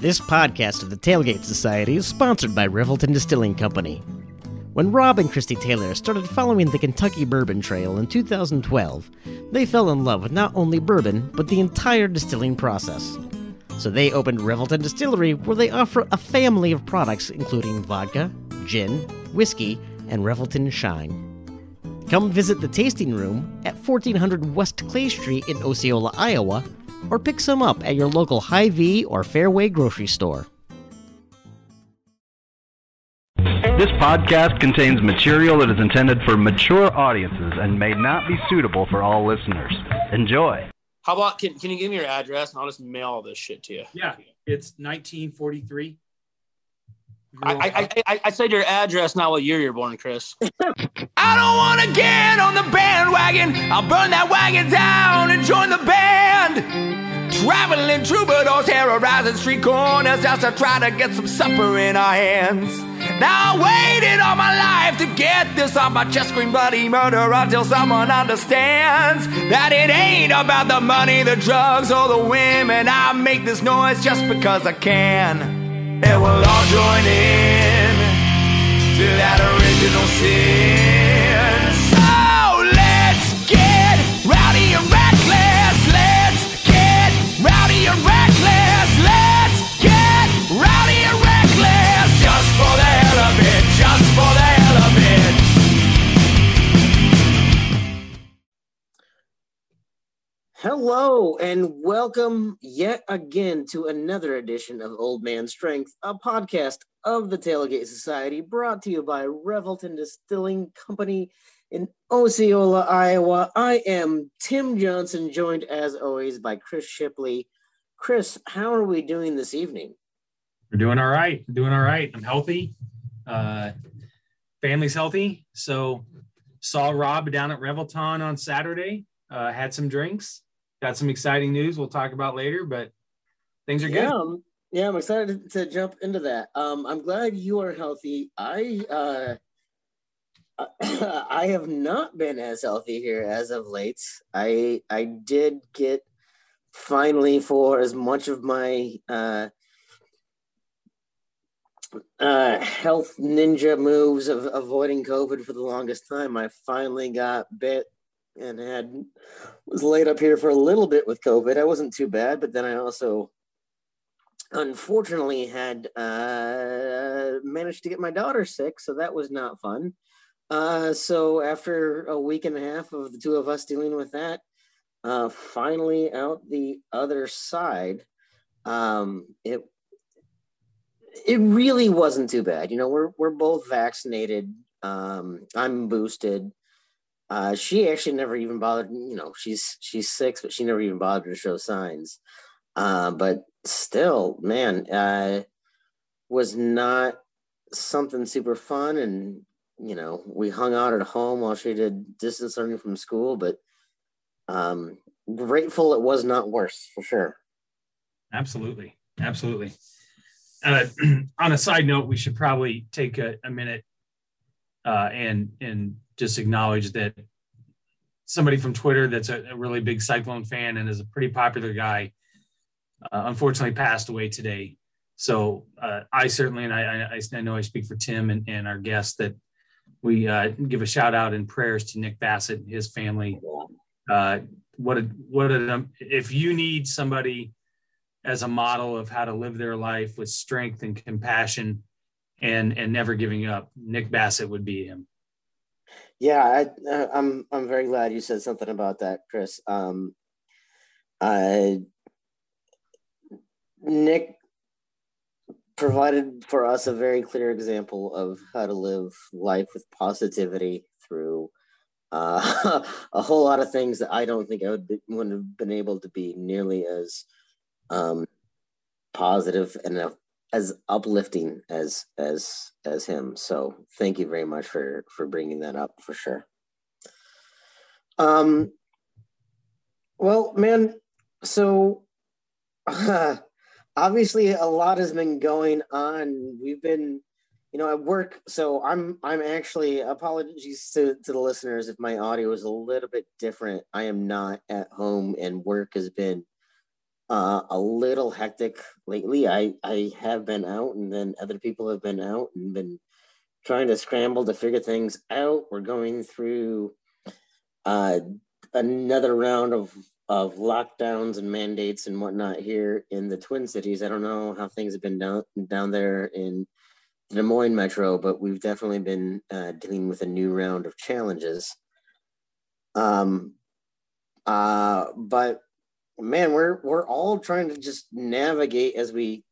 This podcast of the Tailgate Society is sponsored by Revelton Distilling Company. When Rob and Christy Taylor started following the Kentucky Bourbon Trail in 2012, they fell in love with not only bourbon, but the entire distilling process. So they opened Revelton Distillery, where they offer a family of products including vodka, gin, whiskey, and Revelton Shine. Come visit the tasting room at 1400 West Clay Street in Osceola, Iowa, or pick some up at your local Hy-Vee or Fairway grocery store. This podcast contains material that is intended for mature audiences and may not be suitable for all listeners. Enjoy. How about can, can you give me your address and I'll just mail all this shit to you? Yeah, it's 1943. I, I, I, I said your address, not what year you're born, Chris. I don't want to get on the bandwagon. I'll burn that wagon down and join the band. Traveling troubadours, terrorizing street corners just to try to get some supper in our hands. Now I waited all my life to get this on my chest, scream bloody murder until someone understands that it ain't about the money, the drugs, or the women. I make this noise just because I can. And we'll all join in to that original sin. Hello and welcome yet again to another edition of Old Man Strength, a podcast of the Tailgate Society brought to you by Revelton Distilling Company in Osceola, Iowa. I am Tim Johnson, joined as always by Chris Shipley. Chris, how are we doing this evening? We're doing all right. Doing all right. I'm healthy. Uh, family's healthy. So saw Rob down at Revelton on Saturday. Uh, had some drinks. Got some exciting news we'll talk about later, but things are good. Yeah, um, yeah, I'm excited to jump into that. Um, I'm glad you are healthy. I uh, I have not been as healthy here as of late. I I did get finally for as much of my uh, uh, health ninja moves of avoiding COVID for the longest time. I finally got bit and had was laid up here for a little bit with COVID. I wasn't too bad, but then I also unfortunately had uh, managed to get my daughter sick, so that was not fun. Uh, so after a week and a half of the two of us dealing with that, uh, finally out the other side, um, it it really wasn't too bad. You know, we're we're both vaccinated. Um, I'm boosted. Uh, she actually never even bothered. You know, she's she's six, but she never even bothered to show signs. Uh, but still, man, uh, was not something super fun. And you know, we hung out at home while she did distance learning from school. But um, grateful it was not worse for sure. Absolutely, absolutely. Uh, on a side note, we should probably take a, a minute uh, and and just acknowledge that somebody from Twitter that's a, a, really big Cyclone fan and is a pretty popular guy, uh, unfortunately passed away today. So uh, I certainly, and I, I, I, know I speak for Tim and, and our guests that we uh, give a shout out and prayers to Nick Bassett and his family. Uh, what a, what a, if you need somebody as a model of how to live their life with strength and compassion and and never giving up, Nick Bassett would be him. Yeah, I, uh, I'm I'm very glad you said something about that, Chris. Um, I Nick provided for us a very clear example of how to live life with positivity through uh, a whole lot of things that I don't think I would be, wouldn't have been able to be nearly as um, positive and as uplifting as as as him. So thank you very much for for bringing that up for sure. Um. Well, man. So. Uh, obviously a lot has been going on we've been you know at work so i'm i'm actually apologies to, to the listeners if my audio is a little bit different i am not at home and work has been uh, a little hectic lately. I I have been out, and then other people have been out and been trying to scramble to figure things out. We're going through uh, another round of of lockdowns and mandates and whatnot here in the Twin Cities. I don't know how things have been down down there in the Des Moines metro, but we've definitely been uh, dealing with a new round of challenges. Um, uh, but man, we're we're all trying to just navigate as we.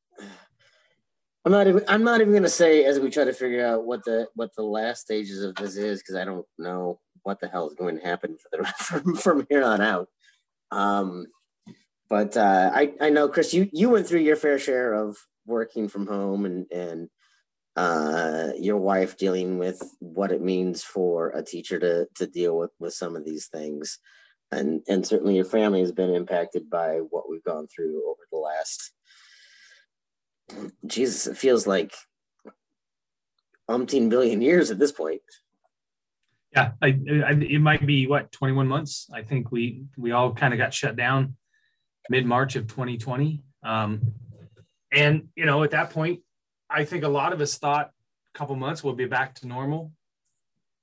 I'm not even. I'm not even to say as we try to figure out what the what the last stages of this is because I don't know what the hell is going to happen the from, from here on out. Um, but uh, I I know Chris, you you went through your fair share of working from home and and uh, your wife dealing with what it means for a teacher to to deal with with some of these things, and and certainly your family has been impacted by what we've gone through over the last. Jesus, it feels like umpteen billion years at this point. Yeah, I, I, it might be what 21 months. I think we we all kind of got shut down mid March of 2020, um, and you know at that point I think a lot of us thought a couple months we'll be back to normal.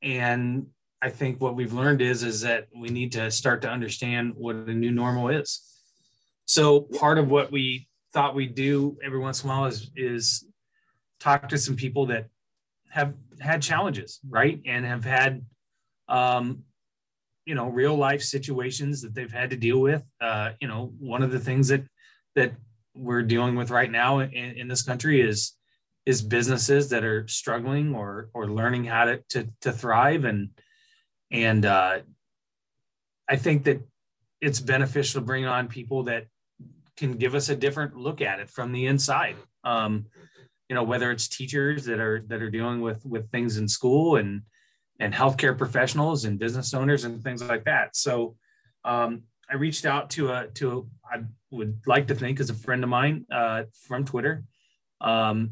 And I think what we've learned is is that we need to start to understand what the new normal is. So part of what we thought we'd do every once in a while is is talk to some people that have had challenges, right? And have had um, you know, real life situations that they've had to deal with. Uh, you know, one of the things that that we're dealing with right now in, in this country is is businesses that are struggling or or learning how to to, to thrive and and uh, I think that it's beneficial to bring on people that can give us a different look at it from the inside. Um, you know, whether it's teachers that are that are dealing with with things in school and and healthcare professionals and business owners and things like that. So um, I reached out to a to a, I would like to think as a friend of mine uh, from Twitter. Um,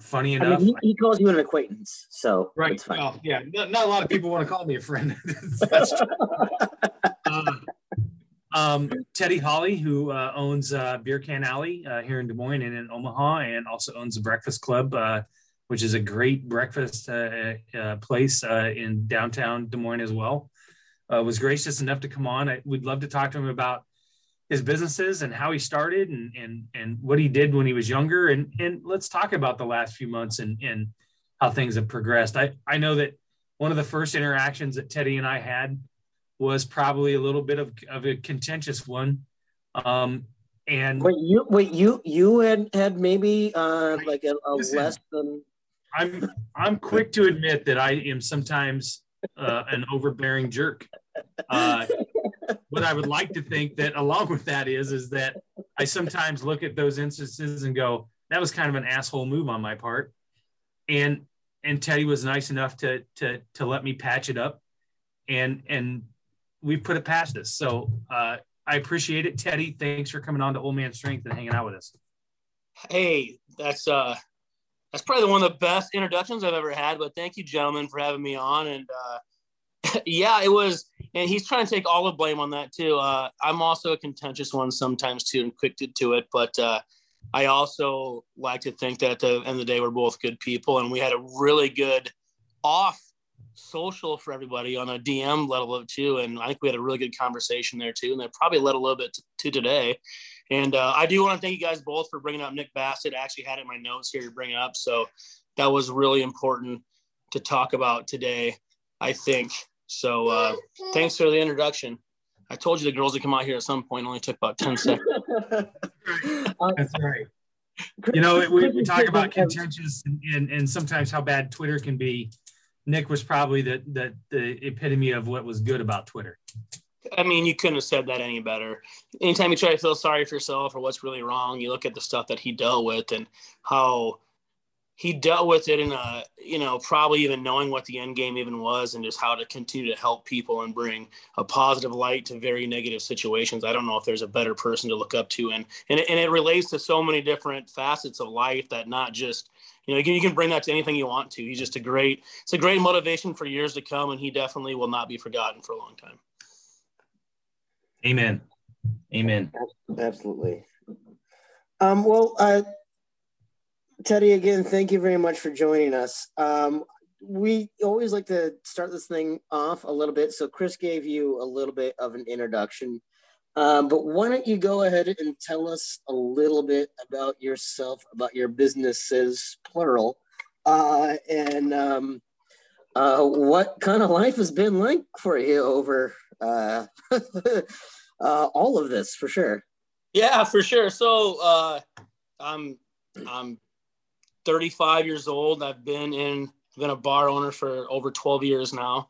funny enough, I mean, he, he, calls you an acquaintance, so right. It's fine. Well, yeah, not, not, a lot of people want to call me a friend. That's true. uh, um, Teddy Hawley, who uh, owns uh, Beer Can Alley uh, here in Des Moines and in Omaha, and also owns the Breakfast Club, uh, which is a great breakfast uh, place in downtown Des Moines as well. was gracious enough to come on. I, we'd love to talk to him about his businesses and how he started and and and what he did when he was younger and and let's talk about the last few months and and how things have progressed. I I know that one of the first interactions that Teddy and I had was probably a little bit of, of a contentious one. Um, and wait, you wait, you you had had maybe uh, like a, a less than. I'm I'm quick to admit that I am sometimes uh, an overbearing jerk. Uh, what I would like to think that along with that is is that I sometimes look at those instances and go, that was kind of an asshole move on my part. And and Teddy was nice enough to to to let me patch it up and and we put it past us. So uh, I appreciate it, Teddy. Thanks for coming on to Old Man Strength and hanging out with us. Hey, that's uh that's probably one of the best introductions I've ever had. But thank you, gentlemen, for having me on. And uh, yeah, it was, and he's trying to take all the blame on that too. Uh, I'm also a contentious one sometimes too, and quick to do it. But uh, I also like to think that at the end of the day, we're both good people, and we had a really good off social for everybody on a DM level too. And I think we had a really good conversation there too, and that probably led a little bit to, to today. And uh, I do want to thank you guys both for bringing up Nick Bassett. I actually had it in my notes here to bring it up, so that was really important to talk about today. I think so uh, thanks for the introduction. I told you the girls would come out here at some point. Only took about ten seconds. That's right. You know, we, we talk about contentious and, and, and, sometimes how bad Twitter can be. Nick was probably the, the the epitome of what was good about Twitter. I mean, you couldn't have said that any better. Anytime you try to feel sorry for yourself or what's really wrong, you look at the stuff that he dealt with and how he dealt with it in a you know probably even knowing what the end game even was and just how to continue to help people and bring a positive light to very negative situations. I don't know if there's a better person to look up to. And and it, and it relates to so many different facets of life that not just you know you can, you can bring that to anything you want to. He's just a great it's a great motivation for years to come and he definitely will not be forgotten for a long time. Amen. Amen. Absolutely. Um, well, uh, Teddy, again, thank you very much for joining us. Um, we always like to start this thing off a little bit. So Chris gave you a little bit of an introduction, um, but why don't you go ahead and tell us a little bit about yourself, about your businesses, plural, uh, and um, uh, what kind of life has been like for you over uh, uh, all of this, for sure. Yeah, for sure. So uh, I'm I'm 35 years old. I've been in been a bar owner for over 12 years now.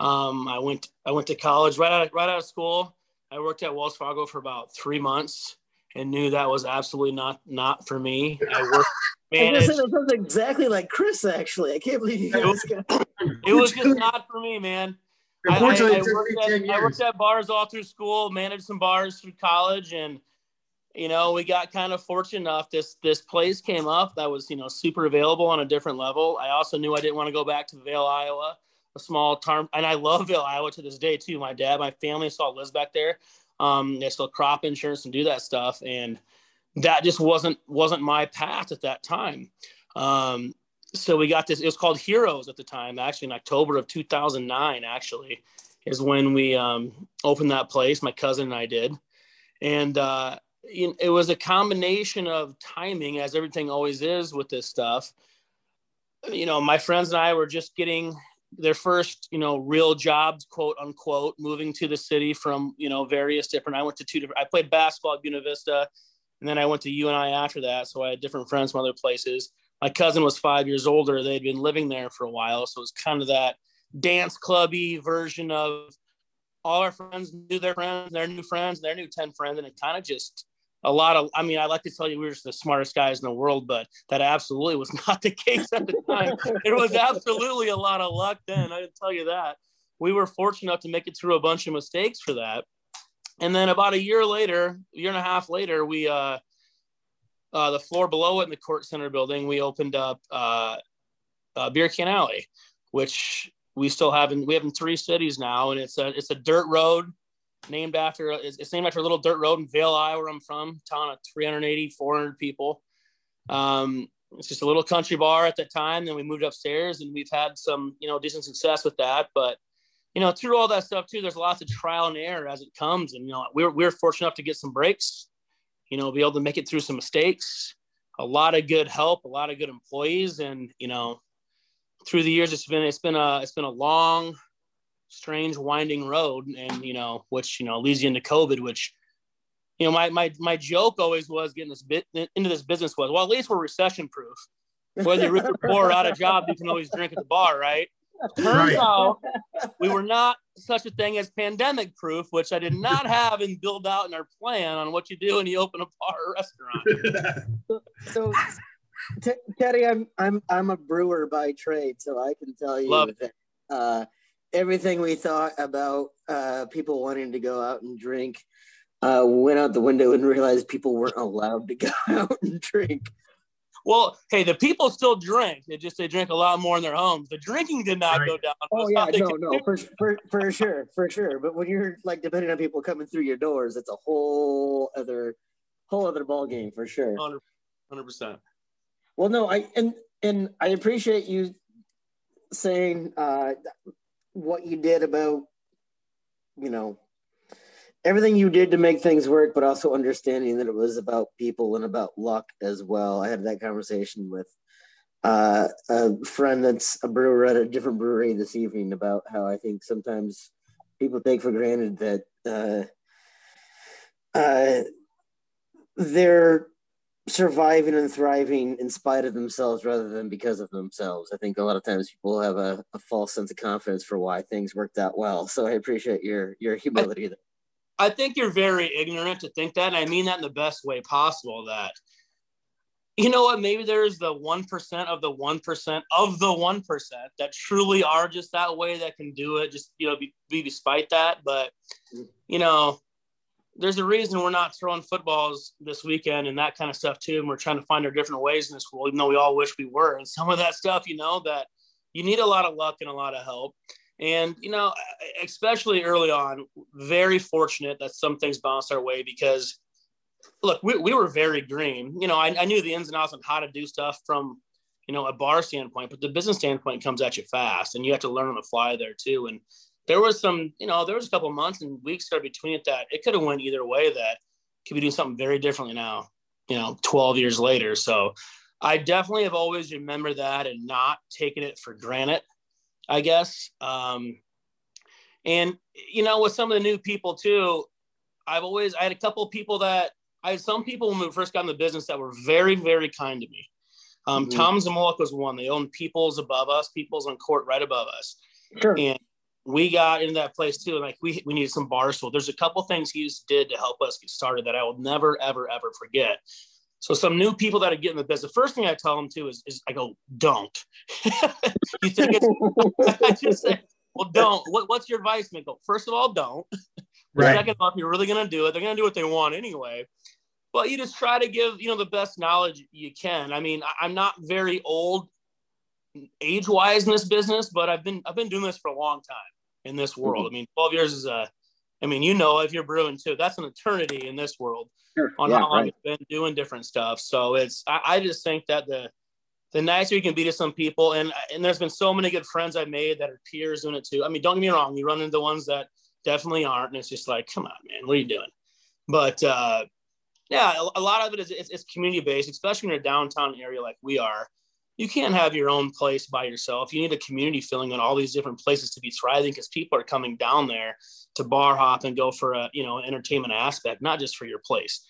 Um, I went I went to college right out right out of school. I worked at Wells Fargo for about three months and knew that was absolutely not not for me. I worked managed. That sounds exactly like Chris. Actually, I can't believe you guys got. It was just not for me, man. I, I, I, worked at, I worked at bars all through school, managed some bars through college, and you know, we got kind of fortunate enough. This this place came up that was you know super available on a different level. I also knew I didn't want to go back to Vail, Iowa, a small town, and I love Vail, Iowa to this day too. My dad, my family still lives back there. Um, they still crop insurance and do that stuff, and that just wasn't wasn't my path at that time. Um, so we got this. It was called Heroes at the time. Actually, in October of 2009, actually, is when we um, opened that place. My cousin and I did, and uh, it was a combination of timing, as everything always is with this stuff. You know, my friends and I were just getting their first, you know, real jobs, quote unquote, moving to the city from, you know, various different. I went to two different. I played basketball at Buena Vista, and then I went to UNI after that. So I had different friends from other places. My cousin was five years older. They'd been living there for a while, so it was kind of that dance clubby version of all our friends knew their friends, their new friends, their new 10 friends. And it kind of just a lot of i mean i like to tell you we were just the smartest guys in the world but that absolutely was not the case at the time. It was absolutely a lot of luck then i can tell you that. We were fortunate enough to make it through a bunch of mistakes for that. And then about a year later year and a half later we uh, uh the floor below it in the court center building we opened up uh, uh beer can alley which we still have in we have in three cities now and it's a it's a dirt road named after it's named after a little dirt road in Vail, Iowa, where I'm from, town of 380, 400 people. Um, it's just a little country bar at the time. Then we moved upstairs, and we've had some, you know, decent success with that. But you know, through all that stuff too, there's lots of trial and error as it comes. And you know, we're we're fortunate enough to get some breaks. You know, be able to make it through some mistakes. A lot of good help, a lot of good employees, and you know, through the years, it's been it's been a it's been a long strange winding road and you know which you know leads you into covid which you know my my, my joke always was getting this bit into this business was well at least we're recession proof whether you're rich or poor or out of job you can always drink at the bar right? Turns right. out we were not such a thing as pandemic proof which i did not have and build out in our plan on what you do when you open a bar or restaurant. So, so T- Teddy, I'm I'm I'm a brewer by trade, so I can tell you Love that uh, everything we thought about uh, people wanting to go out and drink uh, went out the window and realized people weren't allowed to go out and drink. Well, hey, the people still drink. They just they drink a lot more in their homes. The drinking did not right. go down. Oh yeah, no, no, for, for for sure, for sure. But when you're like depending on people coming through your doors, it's a whole other whole other ball game for sure. Hundred percent. Well, no, I and and I appreciate you saying uh, what you did about, you know, everything you did to make things work, but also understanding that it was about people and about luck as well. I had that conversation with uh, a friend that's a brewer at a different brewery this evening about how I think sometimes people take for granted that uh, uh, they're surviving and thriving in spite of themselves rather than because of themselves. I think a lot of times people have a, a false sense of confidence for why things worked out well. So I appreciate your your humility. I, I think you're very ignorant to think that. And I mean that in the best way possible. That you know what? Maybe there's the one percent of the one percent of the one percent that truly are just that way that can do it. Just you know, be, be despite that. But mm-hmm. you know, there's a reason we're not throwing footballs this weekend and that kind of stuff too. And we're trying to find our different ways in this world, even though we all wish we were. And some of that stuff, you know, that you need a lot of luck and a lot of help. And, you know, especially early on, very fortunate that some things bounced our way because look, we, we were very green. You know, I, I knew the ins and outs on how to do stuff from, you know, a bar standpoint, but the business standpoint comes at you fast and you have to learn on the fly there too. And there was some, you know, there was a couple months and weeks there between it that it could have went either way that could be doing something very differently now, you know, 12 years later. So I definitely have always remembered that and not taken it for granted, I guess. Um, and, you know, with some of the new people too, I've always, I had a couple of people that I had some people when we first got in the business that were very, very kind to me. Um, mm-hmm. Tom Zamolik was one. They owned People's above us, People's on court right above us. Sure. And we got into that place too. Like we, we needed some bars. So there's a couple things he did to help us get started that I will never, ever, ever forget. So some new people that are getting the business, the first thing I tell them to is, is I go, don't. you think it's, I just say, well, don't. What, what's your advice? Go, first of all, don't. Right. Second off, you're really going to do it. They're going to do what they want anyway. But you just try to give, you know, the best knowledge you can. I mean, I'm not very old age wise in this business, but I've been, I've been doing this for a long time in this world. Mm-hmm. I mean, 12 years is a, I mean, you know, if you're brewing too, that's an eternity in this world sure. on yeah, how long right. you've been doing different stuff. So it's, I, I, just think that the, the nicer you can be to some people, and and there's been so many good friends I've made that are peers doing it too. I mean, don't get me wrong, you run into ones that definitely aren't, and it's just like, come on, man, what are you doing? But uh, yeah, a, a lot of it is it's, it's community based, especially in a downtown area like we are you can't have your own place by yourself. You need a community feeling on all these different places to be thriving because people are coming down there to bar hop and go for a you know entertainment aspect, not just for your place.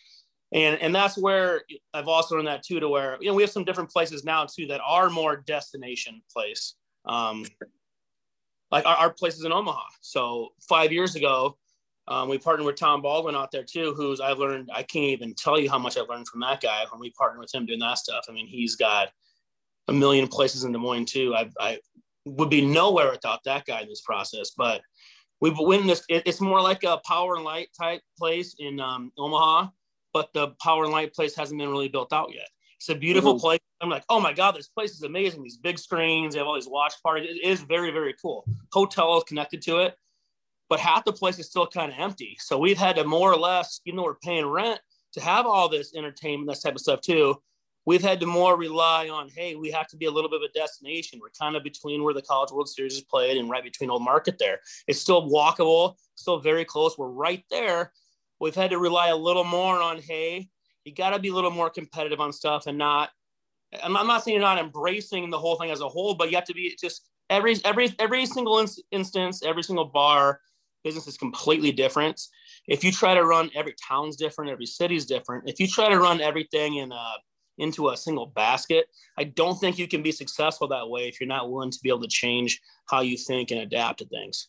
And and that's where I've also learned that too, to where you know we have some different places now too that are more destination place. Um, like our, our places in Omaha. So five years ago, um, we partnered with Tom Baldwin out there too, who's I've learned I can't even tell you how much I've learned from that guy when we partnered with him doing that stuff. I mean, he's got a million places in Des Moines too. I, I would be nowhere without that guy in this process. But we win this. It, it's more like a power and light type place in um, Omaha, but the power and light place hasn't been really built out yet. It's a beautiful mm-hmm. place. I'm like, oh my god, this place is amazing. These big screens, they have all these watch parties. It is very very cool. Hotel is connected to it, but half the place is still kind of empty. So we've had to more or less, even though we're paying rent, to have all this entertainment, this type of stuff too we've had to more rely on, hey, we have to be a little bit of a destination. We're kind of between where the College World Series is played and right between Old Market there. It's still walkable, still very close. We're right there. We've had to rely a little more on, hey, you got to be a little more competitive on stuff and not. I'm not saying you're not embracing the whole thing as a whole, but you have to be just every every every single instance, every single bar business is completely different. If you try to run every town's different, every city's different. If you try to run everything in a into a single basket. I don't think you can be successful that way if you're not willing to be able to change how you think and adapt to things.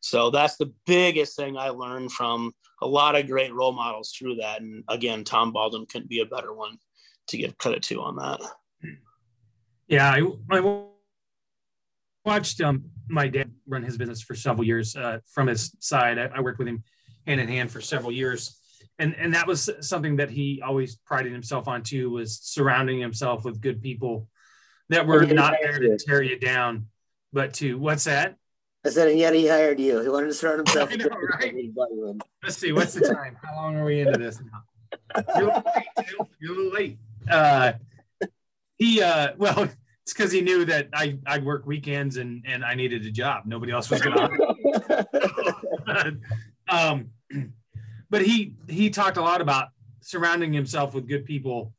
So that's the biggest thing I learned from a lot of great role models through that. And again, Tom Baldwin couldn't be a better one to give credit to on that. Yeah, I, I watched um, my dad run his business for several years uh, from his side. I, I worked with him hand in hand for several years and and that was something that he always prided himself on too was surrounding himself with good people that were not there to tear you down but to what's that I said, and yet he hired you. He wanted to surround himself. know, right? Let's see, what's the time? How long are we into this now? You're a little late. You're a little late. Uh, he, uh, well, it's because he knew that I I'd work weekends and and I needed a job. Nobody else was going to. um, but he he talked a lot about surrounding himself with good people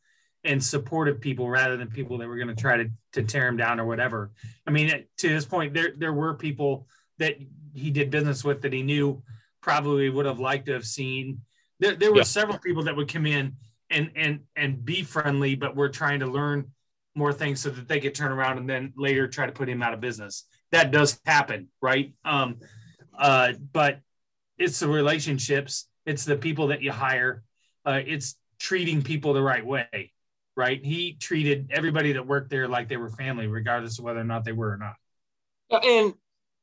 and supportive people rather than people that were going to try to to tear him down or whatever. I mean, to this point, there there were people that he did business with that he knew probably would have liked to have seen. There, there were yeah. several people that would come in and and and be friendly, but were trying to learn more things so that they could turn around and then later try to put him out of business. That does happen, right? Um, uh, but it's the relationships it's the people that you hire. Uh, it's treating people the right way right? He treated everybody that worked there like they were family regardless of whether or not they were or not. And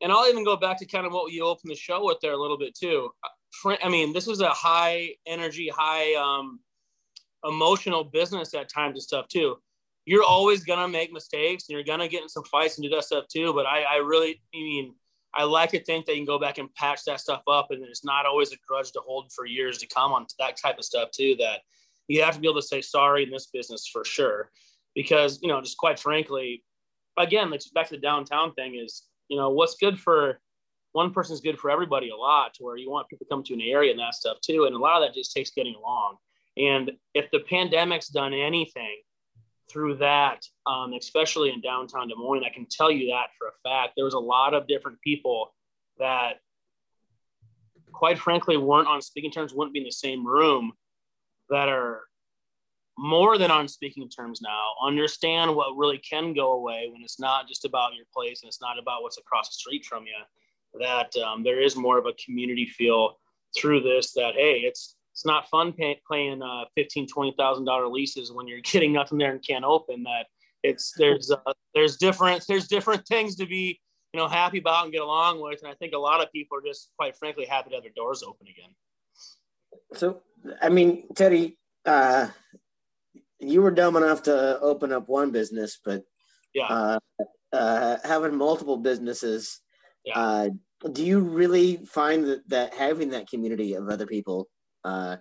and i'll even go back to kind of what you opened the show with there a little bit too. I mean this is a high energy high um, emotional business at times and stuff too. You're always gonna make mistakes and you're gonna get in some fights and do that stuff too but i i really I mean I like to think they can go back and patch that stuff up, and it's not always a grudge to hold for years to come on that type of stuff too. That you have to be able to say sorry in this business for sure, because you know, just quite frankly, again, like back to the downtown thing is, you know, what's good for one person is good for everybody a lot, to where you want people to come to an area and that stuff too, and a lot of that just takes getting along. And if the pandemic's done anything through that, um, especially in downtown Des Moines. I can tell you that for a fact. There was a lot of different people that, quite frankly, weren't on speaking terms, wouldn't be in the same room, that are more than on speaking terms now. Understand what really can go away when it's not just about your place and it's not about what's across the street from you. That um, there is more of a community feel through this. That hey, it's it's not fun pay, paying uh, fifteen, twenty thousand dollar leases when you're getting nothing there and can't open. That it's there's uh, there's different there's different things to be you know happy about and get along with, and I think a lot of people are just quite frankly happy to have their doors open again. So, I mean, Teddy, uh, you were dumb enough to open up one business, but yeah, uh, uh, having multiple businesses, yeah. uh, do you really find that, that having that community of other people uh,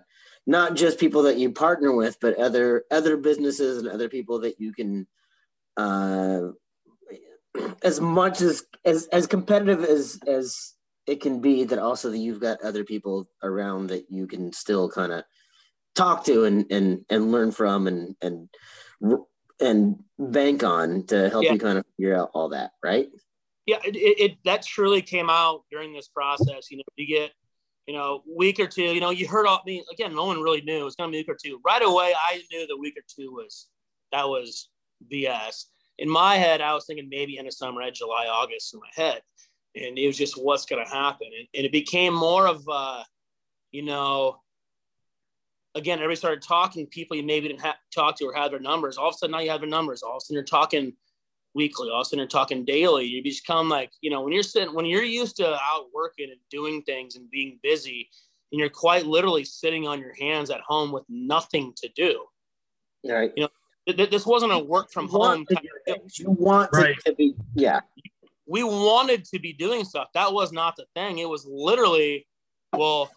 not just people that you partner with, but other other businesses and other people that you can, uh, as much as as as competitive as as it can be, that also that you've got other people around that you can still kind of talk to and and and learn from and and and bank on to help yeah. you kind of figure out all that, right? Yeah, it, it, it that truly came out during this process. You know, you get you know, week or two, you know, you heard all me again, no one really knew it was gonna be a week or two. Right away, I knew the week or two was that was BS. In my head, I was thinking maybe end of summer, at July, August in my head. And it was just what's gonna happen. And, and it became more of uh, you know, again, everybody started talking, people you maybe didn't have talk to or have their numbers. All of a sudden now you have their numbers. All of a sudden you're talking weekly. All of a sudden you're talking daily. You become like, you know, when you're sitting, when you're used to out working and doing things and being busy, and you're quite literally sitting on your hands at home with nothing to do. Right. You know, th- this wasn't a work from home. To, you want right. to be, yeah. We wanted to be doing stuff. That was not the thing. It was literally, well,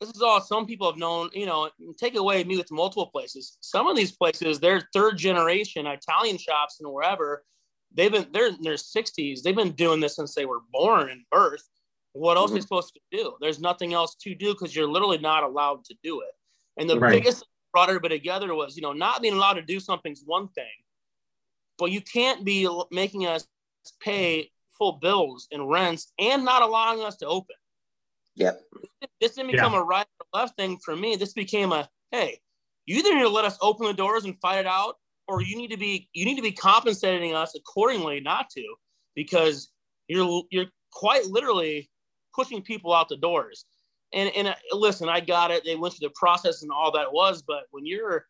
this is all some people have known, you know, take away me with multiple places. Some of these places, they're third generation Italian shops and wherever they've been they're in their 60s they've been doing this since they were born and birth. What else mm-hmm. are you supposed to do? There's nothing else to do because you're literally not allowed to do it. And the right. biggest brought everybody together was you know not being allowed to do something's one thing but you can't be making us pay full bills and rents and not allowing us to open. Yep. This didn't become yeah. a right or left thing for me. This became a hey you either need to let us open the doors and fight it out or you need to be you need to be compensating us accordingly not to because you're you're quite literally pushing people out the doors. And and uh, listen i got it. They went through the process and all that was but when you're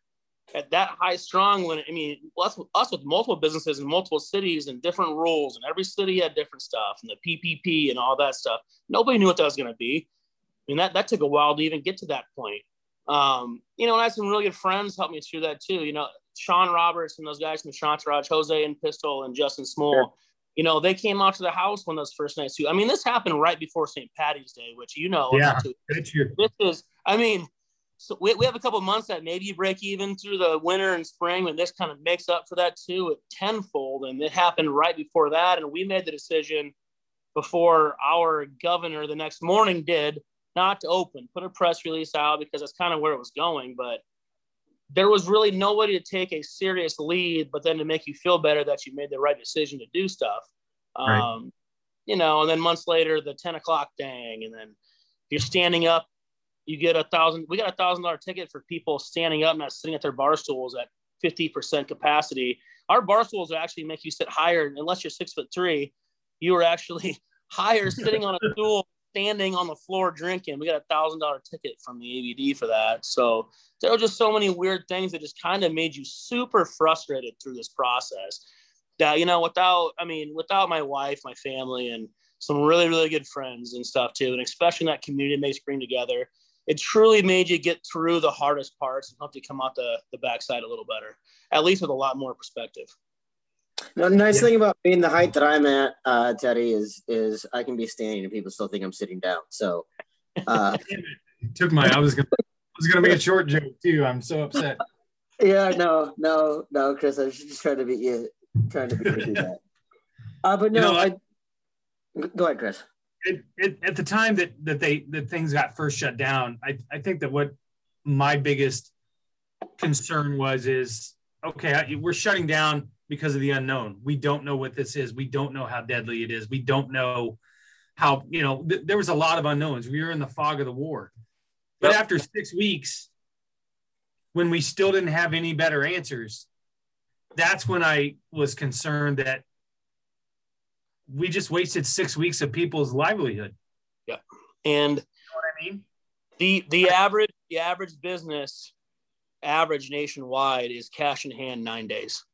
at that high strong when i mean us, us with multiple businesses in multiple cities and different rules and every city had different stuff and the ppp and all that stuff nobody knew what that was going to be. I mean that, that took a while to even get to that point. Um, you know, and I had some really good friends help me through that too. You know, Sean Roberts and those guys from Chantarage, Jose and Pistol and Justin Small. Sure. You know, they came out to the house when those first nights too. I mean, this happened right before St. Patty's Day, which you know. Yeah, this is. I mean, so we, we have a couple months that maybe you break even through the winter and spring, and this kind of makes up for that too at tenfold. And it happened right before that, and we made the decision before our governor the next morning did not to open, put a press release out because that's kind of where it was going. But there was really nobody to take a serious lead, but then to make you feel better that you made the right decision to do stuff. Right. Um, you know, and then months later, the 10 o'clock dang. And then if you're standing up, you get a thousand, we got a thousand dollar ticket for people standing up, not sitting at their bar stools at 50% capacity. Our bar stools actually make you sit higher unless you're six foot three. You are actually higher sitting on a stool standing on the floor drinking. We got a thousand dollar ticket from the ABD for that. So there were just so many weird things that just kind of made you super frustrated through this process. That you know, without I mean, without my wife, my family, and some really really good friends and stuff too, and especially that community makes bring together. It truly made you get through the hardest parts and helped you come out the, the backside a little better, at least with a lot more perspective. No, nice Yeah. thing about being the height that I'm at, uh, Teddy, is is I can be standing and people still think I'm sitting down. So, uh, took my. I was gonna. I was gonna make a short joke too. I'm so upset. yeah, no, no, no, Chris, I was just trying to beat you, trying to beat you that. Uh, but You no, know, I. Go ahead, Chris. it, it, at the time that that they that things got first shut down, I, I think that what my biggest concern was is okay, I, we're shutting down because of the unknown. We don't know what this is. We don't know how deadly it is. We don't know how you know. Th- there was a lot of unknowns. We were in the fog of the war, but Yep. after six weeks, when we still didn't have any better answers, that's when I was concerned that we just wasted six weeks of people's livelihood. Yeah. And you know what I mean? the the average the average business average nationwide is cash in hand nine days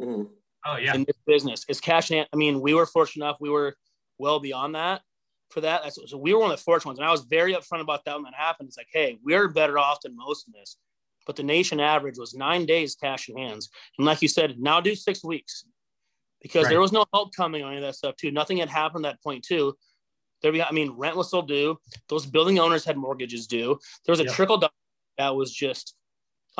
Mhm. Oh yeah. in this business. It's cash in hand. I mean, we were fortunate enough. We were well beyond that for that. That's, so we were one of the fortunate ones. And I was very upfront about that when that happened. It's like, hey, we're better off than most in this. But the nation average was nine days cash in hands. And like you said, now do six weeks because Right. there was no help coming on any of that stuff too. Nothing had happened at that point too. There, we, I mean, rent was still due. Those building owners had mortgages due. There was a Yep. trickle down that was just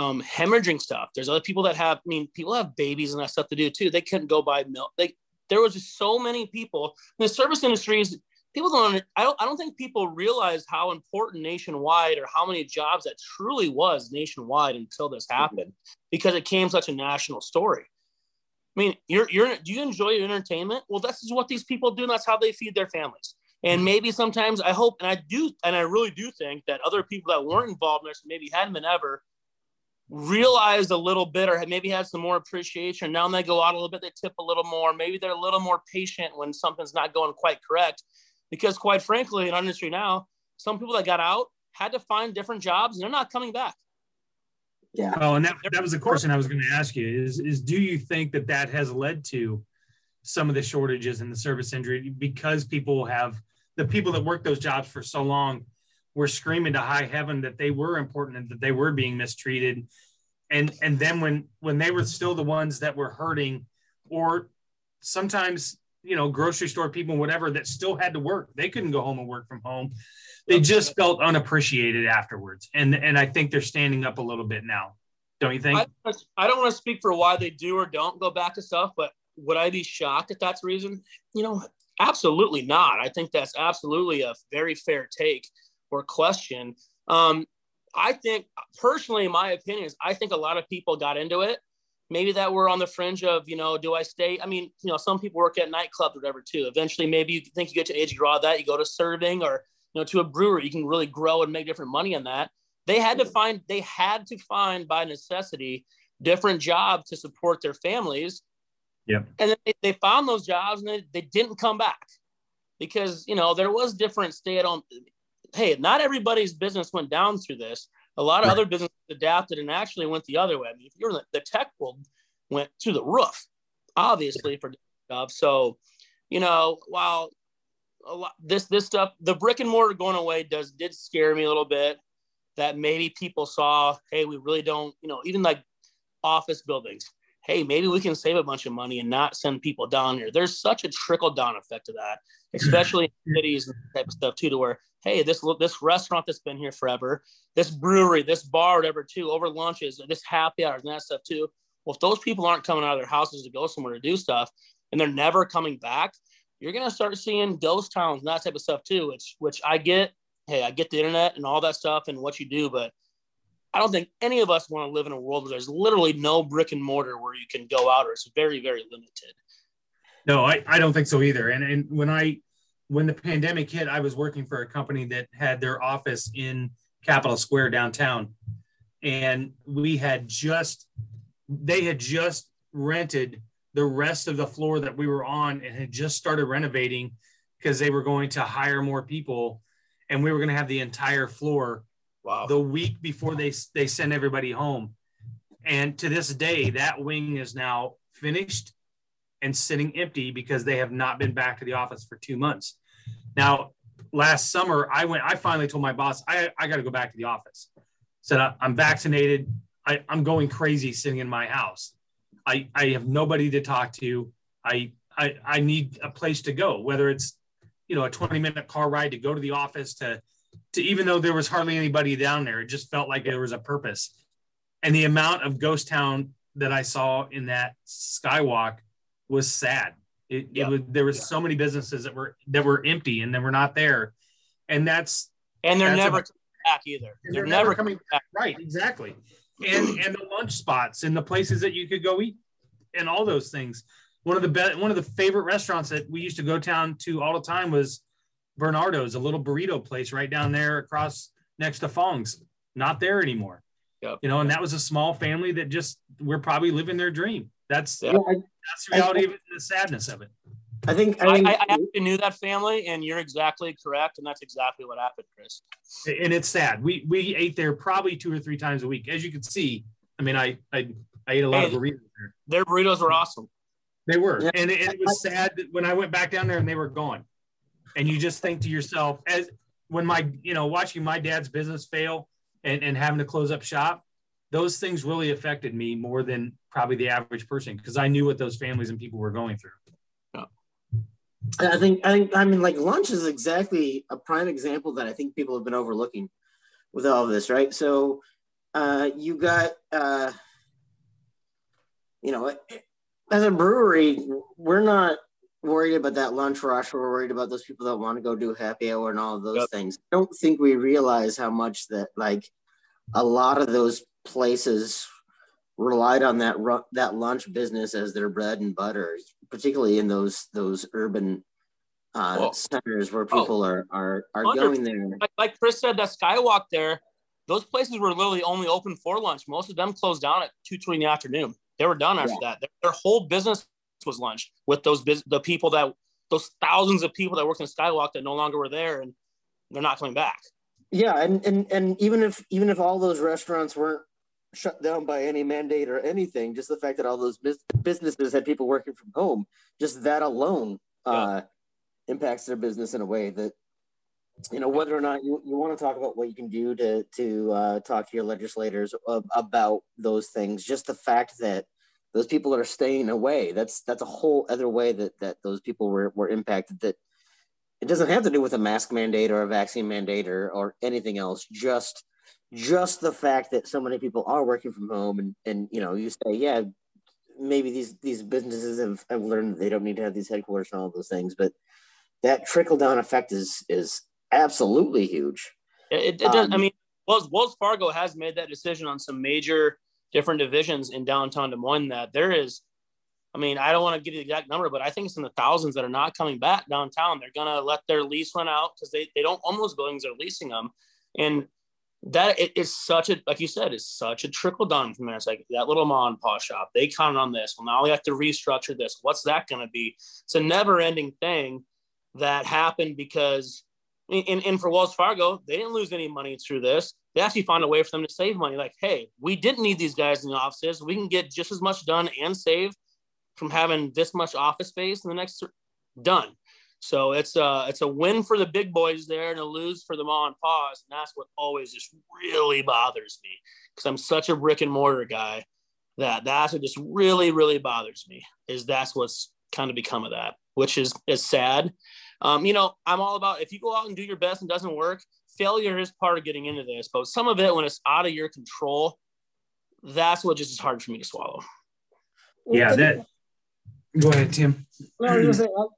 um, hemorrhaging stuff. There's other people that have, I mean, people have babies and that stuff to do too. They couldn't go buy milk. They, there was just so many people in the service industries. People don't, I don't, I don't think people realized how important nationwide or how many jobs that truly was nationwide until this happened because it came such a national story. I mean, you're, you're, do you enjoy your entertainment? Well, this is what these people do. And that's how they feed their families. And maybe sometimes I hope, and I do, and I really do think that other people that weren't involved in this, maybe hadn't been ever, realized a little bit or had maybe had some more appreciation. Now they go out a little bit, they tip a little more. Maybe they're a little more patient when something's not going quite correct. Because quite frankly, in our industry now, some people that got out had to find different jobs and they're not coming back. Yeah. Oh, and that, that was the question I was going to ask you is, is do you think that that has led to some of the shortages in the service industry because people have the people that work those jobs for so long were screaming to high heaven that they were important and that they were being mistreated. And, and then when, when they were still the ones that were hurting or sometimes, you know, grocery store people, whatever, that still had to work, they couldn't go home and work from home. They just felt unappreciated afterwards. And, and I think they're standing up a little bit now. Don't you think? I, I don't want to speak for why they do or don't go back to stuff, but would I be shocked if that's the reason? You know, absolutely not. I think that's absolutely a very fair take or question. Um, I think personally, my opinion is I think a lot of people got into it. Maybe that were on the fringe of, you know, do I stay? I mean, you know, some people work at nightclubs or whatever too. Eventually, maybe you think you get to age, you grow out of that, you go to serving or, you know, to a brewery, you can really grow and make different money on that. They had to find, they had to find by necessity different jobs to support their families. Yeah. And then they, they found those jobs and they, they didn't come back because, you know, there was different stay at home. Hey, not everybody's business went down through this. A lot of Right. other businesses adapted and actually went the other way. I mean, if you're in the, the tech world, went through the roof, obviously for jobs. So, you know, while a lot, this this stuff, the brick and mortar going away does did scare me a little bit. That maybe people saw, hey, we really don't, you know, even like office buildings. Hey, maybe we can save a bunch of money and not send people down here. There's such a trickle down effect to that, especially in cities and type of stuff too. To where, hey, this this restaurant that's been here forever, this brewery, this bar, whatever, too, over lunches, this happy hours and that stuff too. Well, if those people aren't coming out of their houses to go somewhere to do stuff, and they're never coming back, you're gonna start seeing ghost towns and that type of stuff too. Which which I get. Hey, I get the internet and all that stuff and what you do, but I don't think any of us want to live in a world where there's literally no brick and mortar where you can go out, or it's very very limited. No, I, I don't think so either. And and when I when the pandemic hit, I was working for a company that had their office in Capitol Square downtown. And we had just they had just rented the rest of the floor that we were on and had just started renovating because they were going to hire more people and we were going to have the entire floor Wow. the week before they they send everybody home. And to this day, that wing is now finished and sitting empty because they have not been back to the office for two months. Now, last summer, I went. I finally told my boss, I, I got to go back to the office. Said I'm vaccinated. I, I'm going crazy sitting in my house. I I have nobody to talk to. I I I need a place to go, whether it's you know a 20 minute car ride to go to the office to to even though there was hardly anybody down there, it just felt like there was a purpose. And the amount of ghost town that I saw in that skywalk was sad. It, Yeah. it was there was so many businesses that were that were empty and that were not there, and that's And they're That's never a- coming back either. and They're, never coming back. right exactly and and the lunch spots and the places that you could go eat and all those things one of the best one of the favorite restaurants that we used to go down to all the time was bernardo's a little burrito place right down there across next to fong's not there anymore Yep. you know and that was a small family that just we're probably living their dream that's Yeah. Yeah, I, that's the reality of it the sadness of it I think I, I, I, I actually knew that family, and you're exactly correct, and that's exactly what happened, Chris. and it's sad we we ate there probably two or three times a week as you can see i mean i i, I ate a lot of burritos there Their burritos were awesome. They were, Yeah. and, it, and it was sad that when I went back down there and they were gone. And you just think to yourself, as when my, you know, watching my dad's business fail and, and having to close up shop, those things really affected me more than probably the average person because I knew what those families and people were going through. Yeah. I think I think I mean like lunch is exactly a prime example that I think people have been overlooking with all of this, right? So uh you got uh you know as a brewery, we're not worried about that lunch rush. We're worried about those people that want to go do happy hour and all of those Yep. things. I don't think we realize how much that like a lot of those places relied on that that lunch business as their bread and butter, particularly in those those urban uh, Well, centers where oh, people are are are going there. Like, like Chris said, that skywalk there, those places were literally only open for lunch. Most of them closed down at two, three in the afternoon. They were done after that. Their, their whole business was lunch with those bus- the people that those thousands of people that worked in skywalk that no longer were there, and they're not coming back. Yeah, and and and even if even if all those restaurants weren't shut down by any mandate or anything, just the fact that all those bus- businesses had people working from home, just that alone uh, impacts their business in a way that you know whether or not you, you want to talk about what you can do to to uh, talk to your legislators ab- about those things just the fact that those people are staying away that's that's a whole other way that that those people were, were impacted that it doesn't have to do with a mask mandate or a vaccine mandate or, or anything else just just the fact that so many people are working from home and and you know you say yeah maybe these these businesses have, have learned that they don't need to have these headquarters and all those things but that trickle down effect is is absolutely huge It, it does. I Um, mean, Wells, Wells Fargo has made that decision on some major different divisions in downtown Des Moines. That there is, I mean, I don't want to give you the exact number, but I think it's in the thousands that are not coming back downtown. They're gonna let their lease run out because they they don't own those buildings; they're leasing them, and that it is such a like you said, it's such a trickle down from there. It's like that little mom and pop shop. They counted on this. Well, now we have to restructure this. What's that going to be? It's a never ending thing that happened because and, and for Wells Fargo, they didn't lose any money through this. They actually found a way for them to save money. Like, hey, we didn't need these guys in the offices. We can get just as much done and save from having this much office space in the next done. So it's a it's a win for the big boys there and a lose for the mom and paws. And that's what always just really bothers me because I'm such a brick and mortar guy that that's what just really really bothers me is that's what's kind of become of that, which is is sad. Um, you know, I'm all about if you go out and do your best and doesn't work, failure is part of getting into this. But some of it, when it's out of your control, that's what just is hard for me to swallow. Yeah, that. Go ahead, Tim.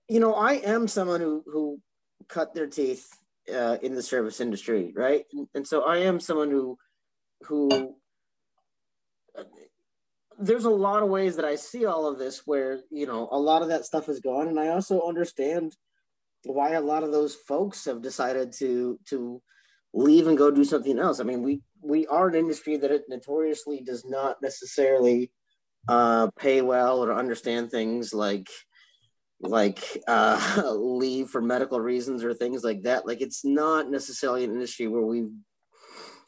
You know, I am someone who who cut their teeth uh, in the service industry, right? And, and so I am someone who who uh, there's a lot of ways that I see all of this where you know a lot of that stuff is gone, and I also understand why a lot of those folks have decided to to leave and go do something else. I mean, we we are an industry that it notoriously does not necessarily uh, pay well or understand things like like uh, leave for medical reasons or things like that. Like it's not necessarily an industry where we've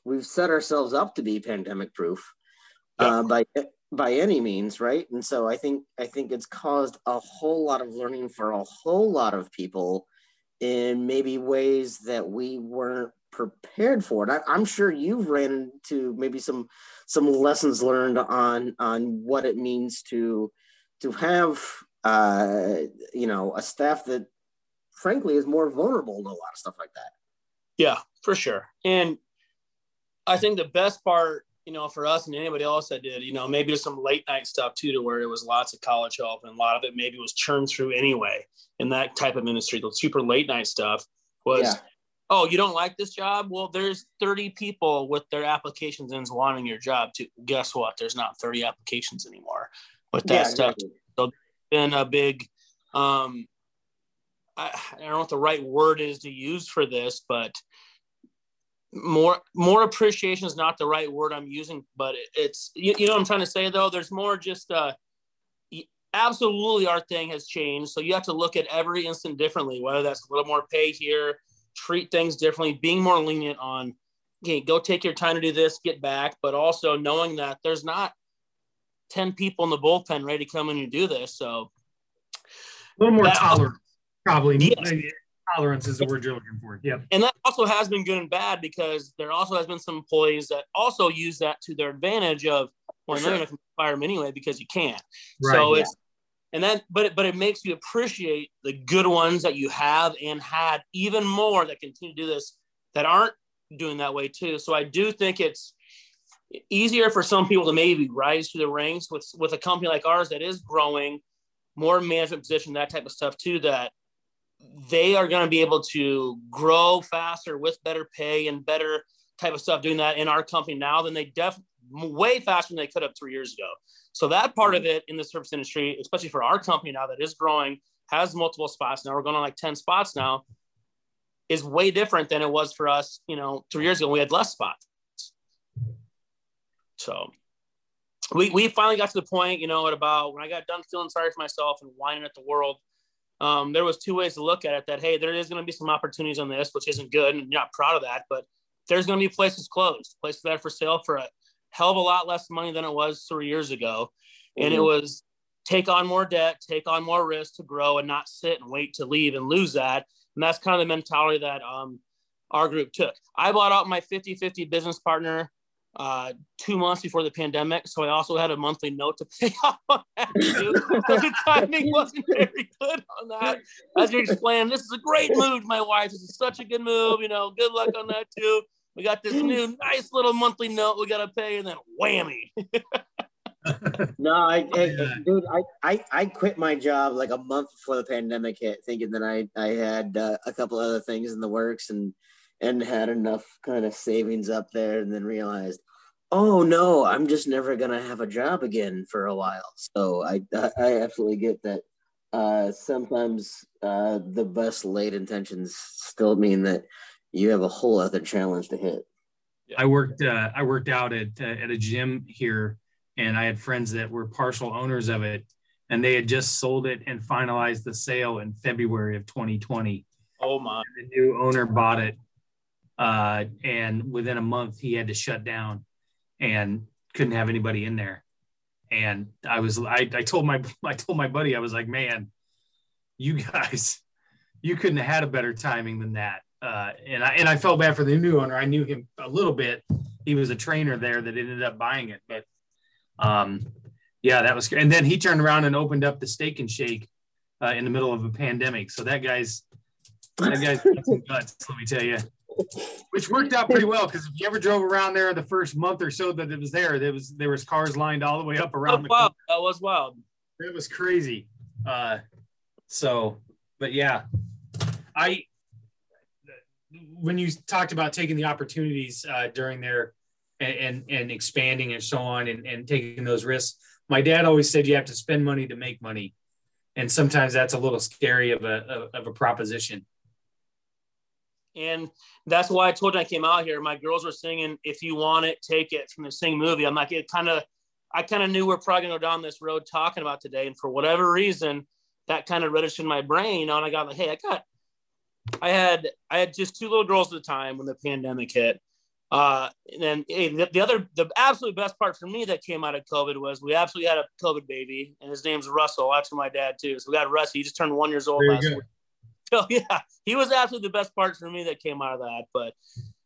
we've set ourselves up to be pandemic proof uh, by by any means, right? And so I think I think it's caused a whole lot of learning for a whole lot of people in maybe ways that we weren't prepared for it. I, I'm sure you've ran into maybe some some lessons learned on on what it means to to have uh, you know a staff that frankly is more vulnerable to a lot of stuff like that. Yeah, for sure. And I think the best part, you know, for us and anybody else that did, you know, maybe there's some late night stuff too, to where it was lots of college help and a lot of it maybe was churned through anyway in that type of ministry. The super late night stuff was, yeah. Oh, you don't like this job? Well, there's 30 people with their applications in wanting your job too. Guess what? There's not 30 applications anymore with that yeah, stuff. Exactly. So been a big, um, I, I don't know what the right word is to use for this, but more more appreciation is not the right word I'm using, but it's you, you know what I'm trying to say though. There's more just uh, absolutely our thing has changed. So you have to look at every instant differently, whether that's a little more pay here, treat things differently, being more lenient on, okay, go take your time to do this, get back, but also knowing that there's not 10 people in the bullpen ready to come in and do this. So a little more tolerant, probably. Yes tolerance is the word you're looking for. Yep. And that also has been good and bad because there also has been some employees that also use that to their advantage of, well, sure. they're going to fire them anyway because you can't. Right, so yeah. it's, and then, but it, but it makes you appreciate the good ones that you have and had even more that continue to do this that aren't doing that way too. So I do think it's easier for some people to maybe rise to the ranks with with a company like ours that is growing, more management position, that type of stuff too. That they are going to be able to grow faster with better pay and better type of stuff doing that in our company now than they def way faster than they could have three years ago. So that part of it in the service industry, especially for our company now that is growing, has multiple spots. Now we're going on like 10 spots now, is way different than it was for us, you know, three years ago. We had less spots. So we, we finally got to the point, you know, at about when I got done feeling sorry for myself and whining at the world, um, there was two ways to look at it that hey there is going to be some opportunities on this which isn't good and you're not proud of that but there's going to be places closed places that are for sale for a hell of a lot less money than it was three years ago and mm-hmm. it was take on more debt take on more risk to grow and not sit and wait to leave and lose that and that's kind of the mentality that um, our group took i bought out my 50-50 business partner uh, two months before the pandemic. So I also had a monthly note to pay off on that too. the timing wasn't very good on that. As you're explaining, this is a great move, my wife. This is such a good move. You know, good luck on that too. We got this new nice little monthly note we got to pay, and then whammy. no, I, I, dude, I, I, I quit my job like a month before the pandemic hit, thinking that I, I had uh, a couple other things in the works and and had enough kind of savings up there and then realized oh no i'm just never gonna have a job again for a while. So i i absolutely get that uh, sometimes uh, the best laid intentions still mean that you have a whole other challenge to hit. I worked uh, i worked out at uh, at a gym here and i had friends that were partial owners of it and they had just sold it and finalized the sale in february of 2020 oh my. And the new owner bought it uh, and within a month he had to shut down and couldn't have anybody in there. And i was I, I told my i told my buddy i was like man you guys you couldn't have had a better timing than that uh, and i and i felt bad for the new owner i knew him a little bit he was a trainer there that ended up buying it but um yeah that was and then he turned around and opened up the steak and shake uh, in the middle of a pandemic so that guy's that guy's some guts let me tell you which worked out pretty well because if you ever drove around there the first month or so that it was there, there was there was cars lined all the way up around the. Wild. That was wild. It was crazy. Uh, so, but yeah, I when you talked about taking the opportunities uh, during there and, and, and expanding and so on and, and taking those risks, my dad always said you have to spend money to make money, and sometimes that's a little scary of a of a proposition. And that's why I told you I came out here. My girls were singing "If You Want It, Take It" from the same movie. I'm like, it kind of, I kind of knew we're probably gonna go down this road talking about today, and for whatever reason, that kind of registered in my brain. You know, and I got like, hey, I got, I had, I had just two little girls at the time when the pandemic hit. Uh, and then hey, the, the, other, the absolute best part for me that came out of COVID was we absolutely had a COVID baby, and his name's Russell. That's my dad too. So we got Russ. He just turned one years old last week. So yeah, he was absolutely the best part for me that came out of that. But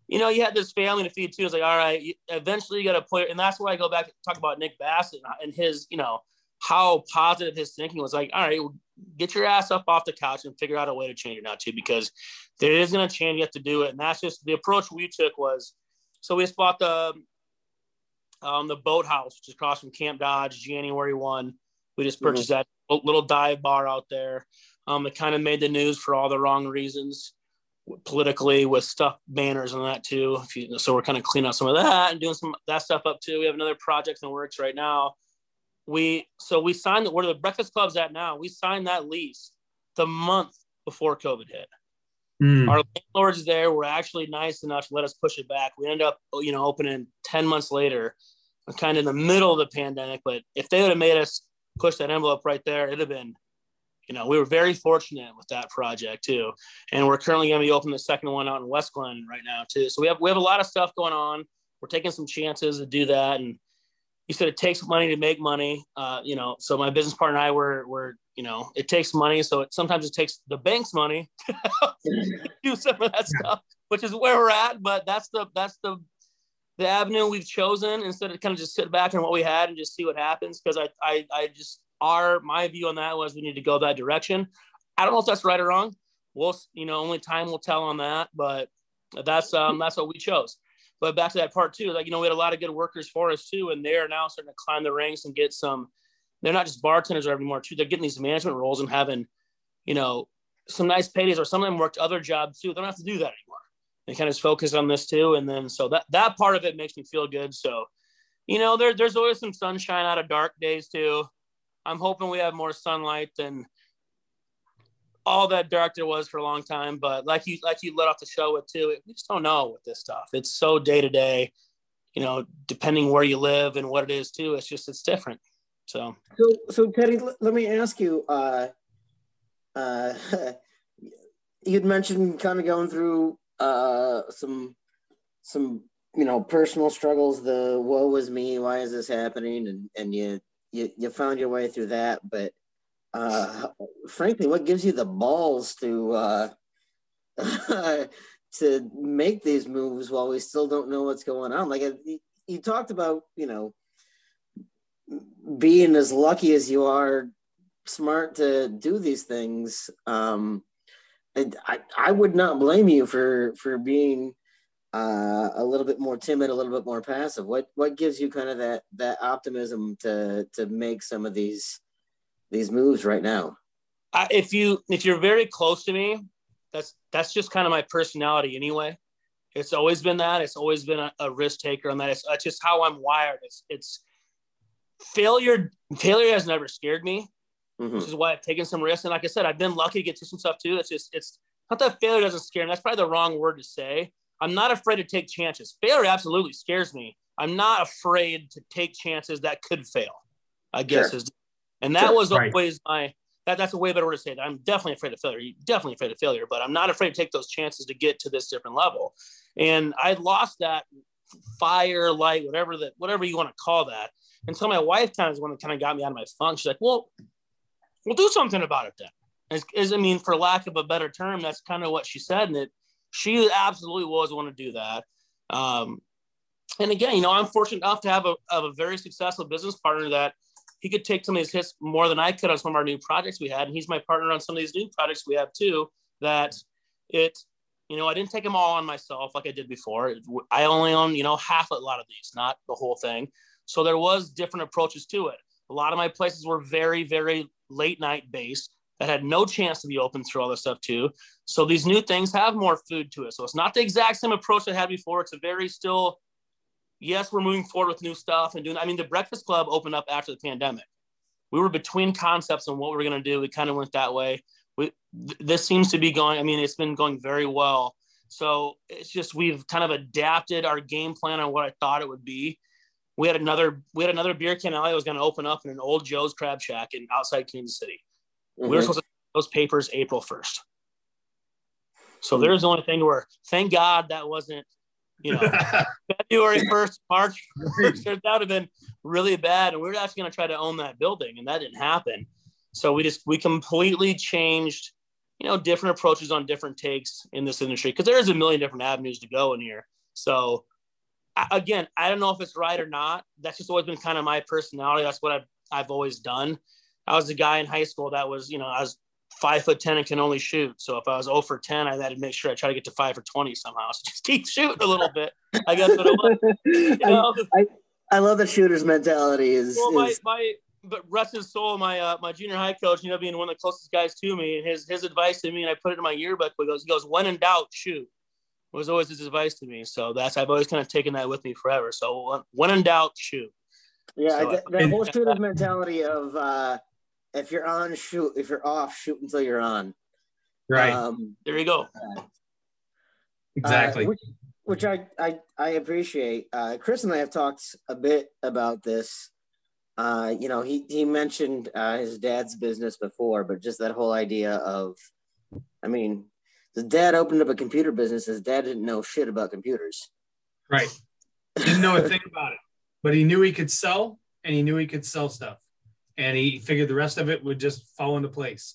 you know, you had this family to feed too. It's like, all right, you, eventually you got to put, and that's why I go back to talk about Nick Bassett and his, you know, how positive his thinking was. Like, all right, get your ass up off the couch and figure out a way to change it now too, because there is going a change. You have to do it, and that's just the approach we took. Was so we just bought the um, the boathouse, which is across from Camp Dodge, January one. We just mm-hmm. purchased mm-hmm. that little dive bar out there. Um, it kind of made the news for all the wrong reasons politically with stuff banners and that too. You, so we're kind of cleaning up some of that and doing some that stuff up too. We have another project in the works right now. We so we signed where the Breakfast Club's at now. We signed that lease the month before COVID hit. Mm. Our landlords there were actually nice enough to let us push it back. We ended up, you know, opening 10 months later, kind of in the middle of the pandemic. But if they would have made us push that envelope right there, it'd have been you know, we were very fortunate with that project too. And we're currently going to be opening the second one out in West Glen right now too. So we have we have a lot of stuff going on. We're taking some chances to do that. And you said it takes money to make money. Uh, you know, so my business partner and I were were you know it takes money. So it, sometimes it takes the bank's money to do some of that stuff, which is where we're at. But that's the that's the the avenue we've chosen instead of kind of just sit back on what we had and just see what happens. Because I I I just our my view on that was we need to go that direction. I don't know if that's right or wrong. We'll you know only time will tell on that, but that's um that's what we chose. But back to that part too, like you know we had a lot of good workers for us too, and they're now starting to climb the ranks and get some. They're not just bartenders anymore too. They're getting these management roles and having, you know, some nice paydays. Or some of them worked other jobs too. They don't have to do that anymore. They kind of focus on this too, and then so that that part of it makes me feel good. So, you know, there, there's always some sunshine out of dark days too. I'm hoping we have more sunlight than all that director was for a long time. But like you like you let off the show with too, we just don't know with this stuff. It's so day to day, you know, depending where you live and what it is too. It's just it's different. So so so Teddy, let me ask you. Uh, uh, you'd mentioned kind of going through uh, some some you know personal struggles. The woe was me. Why is this happening? And and you you you found your way through that, but uh, frankly, what gives you the balls to uh, to make these moves while we still don't know what's going on? Like you talked about, you know, being as lucky as you are, smart to do these things. Um, I I would not blame you for for being uh, a little bit more timid, a little bit more passive? What what gives you kind of that that optimism to to make some of these these moves right now? If you if you're very close to me, that's that's just kind of my personality anyway. It's always been that. It's always been a, a risk taker on that. It's, it's just how I'm wired. It's it's failure. Failure has never scared me, mm-hmm. which is why I've taken some risks. And like I said, I've been lucky to get to some stuff too. It's just it's not that failure doesn't scare me. That's probably the wrong word to say I'm not afraid to take chances. Failure absolutely scares me. I'm not afraid to take chances that could fail. I guess sure. is, and that sure. was right. always my that, that's a way better way to say it. I'm definitely afraid of failure. You definitely afraid of failure, but I'm not afraid to take those chances to get to this different level. And I lost that fire, light, whatever that whatever you want to call that. Until my wife kind of is one that kind of got me out of my funk. She's like, "Well, we'll do something about it then." As, as I mean, for lack of a better term, that's kind of what she said, and it she absolutely was want to do that. Um, and again, you know, I'm fortunate enough to have a, have a very successful business partner that he could take some of these hits more than I could on some of our new projects we had. And he's my partner on some of these new projects we have too. That it, you know, I didn't take them all on myself like I did before. I only own, you know, half a lot of these, not the whole thing. So there was different approaches to it. A lot of my places were very, very late night based that had no chance to be open through all this stuff too. So these new things have more food to it. So it's not the exact same approach I had before. It's a very still, yes, we're moving forward with new stuff and doing. I mean, the Breakfast Club opened up after the pandemic. We were between concepts and what we we're going to do. We kind of went that way. We, th- this seems to be going. I mean, it's been going very well. So it's just we've kind of adapted our game plan on what I thought it would be. We had another we had another beer can alley that was going to open up in an old Joe's Crab Shack in outside Kansas City Mm-hmm. We were supposed to those papers April 1st. So mm-hmm. there's the only thing where thank God that wasn't, you know, February 1st, March 1st. That would have been really bad. And we were actually going to try to own that building, and that didn't happen. So we just we completely changed, you know, different approaches on different takes in this industry because there is a million different avenues to go in here. So I, again, I don't know if it's right or not. That's just always been kind of my personality. That's what I've I've always done. I was a guy in high school that was, you know, I was five foot ten and can only shoot. So if I was 0 for 10, I had to make sure I try to get to five for 20 somehow. So just keep shooting a little bit. I guess what it was. You know? I, I love the shooter's mentality. Is, well, my, is my but rest his soul, my uh, my junior high coach, you know, being one of the closest guys to me, and his his advice to me, and I put it in my yearbook. He goes, he goes, when in doubt, shoot. Was always his advice to me. So that's I've always kind of taken that with me forever. So when in doubt, shoot. yeah, so, that, that whole shooter's mentality of uh, if you're on, shoot. If you're off, shoot until you're on. Right. Um, There you go. exactly. Uh, which, which I, I I appreciate. Uh, Chris and I have talked a bit about this. Uh, you know, he he mentioned uh, his dad's business before, but just that whole idea of, I mean, his dad opened up a computer business. His dad didn't know shit about computers. Right. Didn't know a thing about it, but he knew he could sell and he knew he could sell stuff. And he figured the rest of it would just fall into place.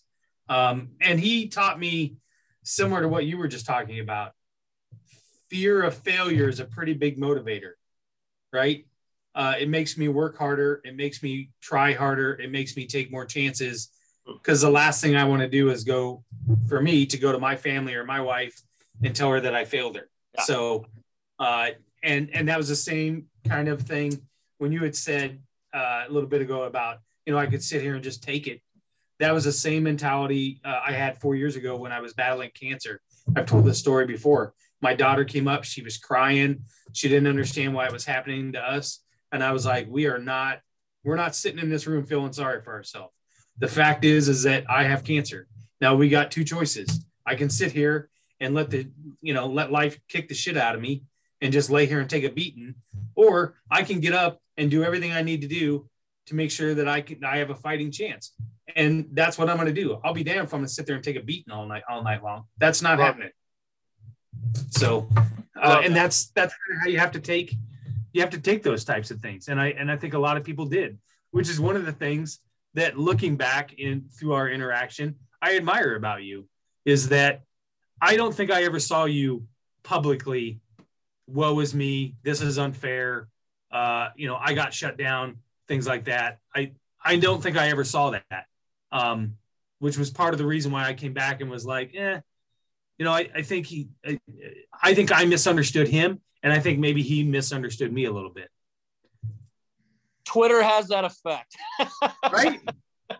Um, and he taught me similar to what you were just talking about. Fear of failure is a pretty big motivator, right? Uh, it makes me work harder. It makes me try harder. It makes me take more chances because the last thing I want to do is go for me to go to my family or my wife and tell her that I failed her. Yeah. So, uh, and and that was the same kind of thing when you had said uh, a little bit ago about you know I could sit here and just take it. That was the same mentality uh, I had four years ago when I was battling cancer. I've told this story before. My daughter came up, she was crying. She didn't understand why it was happening to us, and I was like, "We are not, we're not sitting in this room feeling sorry for ourselves." The fact is, is that I have cancer. Now we got two choices. I can sit here and let the, you know, let life kick the shit out of me and just lay here and take a beating, or I can get up and do everything I need to do to make sure that I can I have a fighting chance. And that's what I'm going to do. I'll be damned if I'm going to sit there and take a beating all night all night long. That's not happening. So, uh, and that's that's kind of how you have to take you have to take those types of things. And I and I think a lot of people did, which is one of the things that looking back in through our interaction, I admire about you is that I don't think I ever saw you publicly. Woe is me. This is unfair. Uh, you know, I got shut down. Things like that. I I don't think I ever saw that. Um, which was part of the reason why I came back and was like, eh, you know, I, I think he, I, I think I misunderstood him, and I think maybe he misunderstood me a little bit. Twitter has that effect. right?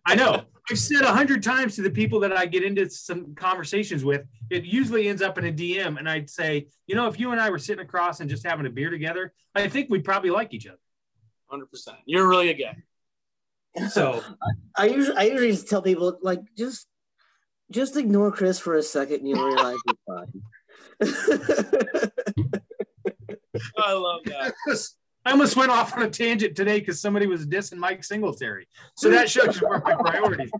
I know. I've said a hundred times to the people that I get into some conversations with, it usually ends up in a DM, and I'd say, you know, if you and I were sitting across and just having a beer together, I think we'd probably like each other. 100%. You're really a guy. So I usually I usually tell people like just just ignore Chris for a second and you'll realize it's fine. I love that. I almost went off on a tangent today because somebody was dissing Mike Singletary. So that shows you where my priorities.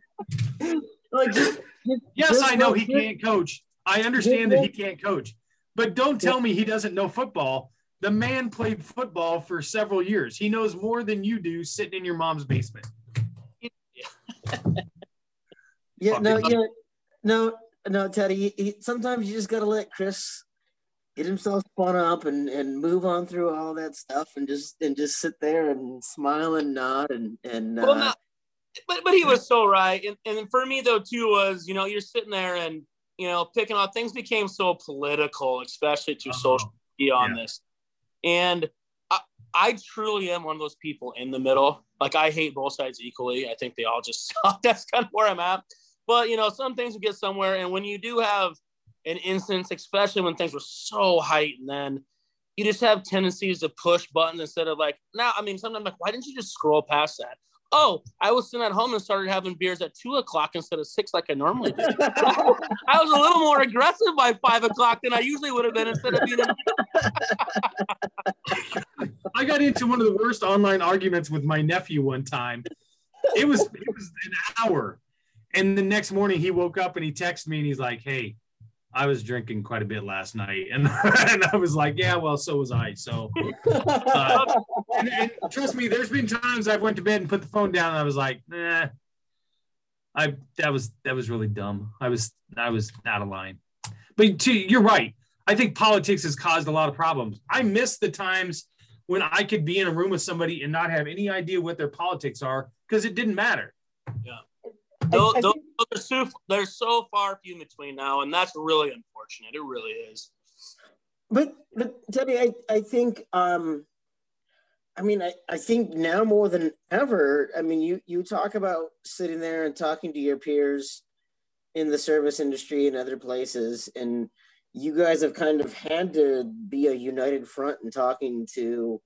like just, just- Yes, just I know he can't coach. I understand that he can't coach, but don't tell me he doesn't know football. The man played football for several years. He knows more than you do sitting in your mom's basement. Yeah, no, yeah, no, no, Teddy. He, he, sometimes you just gotta let Chris get himself spun up and and move on through all that stuff and just and just sit there and smile and nod and and uh, Well, no, but but he was so right, and and for me though too was you know you're sitting there and you know picking up things became so political, especially through Oh, social media on yeah. this, and I, I truly am one of those people in the middle. Like I hate both sides equally. I think they all just suck. That's kind of where I'm at. But you know, some things will get somewhere, and when you do have an instance, especially when things were so heightened, then you just have tendencies to push buttons instead of like now. I mean, sometimes I'm like, why didn't you just scroll past that? Oh, I was sitting at home and started having beers at two o'clock instead of six like I normally do. I was a little more aggressive by five o'clock than I usually would have been instead of being. I got into one of the worst online arguments with my nephew one time. It was it was an hour, and the next morning he woke up and he texted me and he's like, "Hey, I was drinking quite a bit last night," and, and I was like, "Yeah, well, so was I." So, uh, and, and trust me, there's been times I've went to bed and put the phone down and I was like, "Nah." I that was that was really dumb. I was I was out of line. But to, you're right. I think politics has caused a lot of problems. I miss the times when I could be in a room with somebody and not have any idea what their politics are because it didn't matter. Yeah. Those, those, are so, they're so far few between now, and that's really unfortunate. It really is. But but Teddy, I, I think um I mean I, I think now more than ever, I mean you you talk about sitting there and talking to your peers in the service industry and other places and you guys have kind of had to be a united front in talking to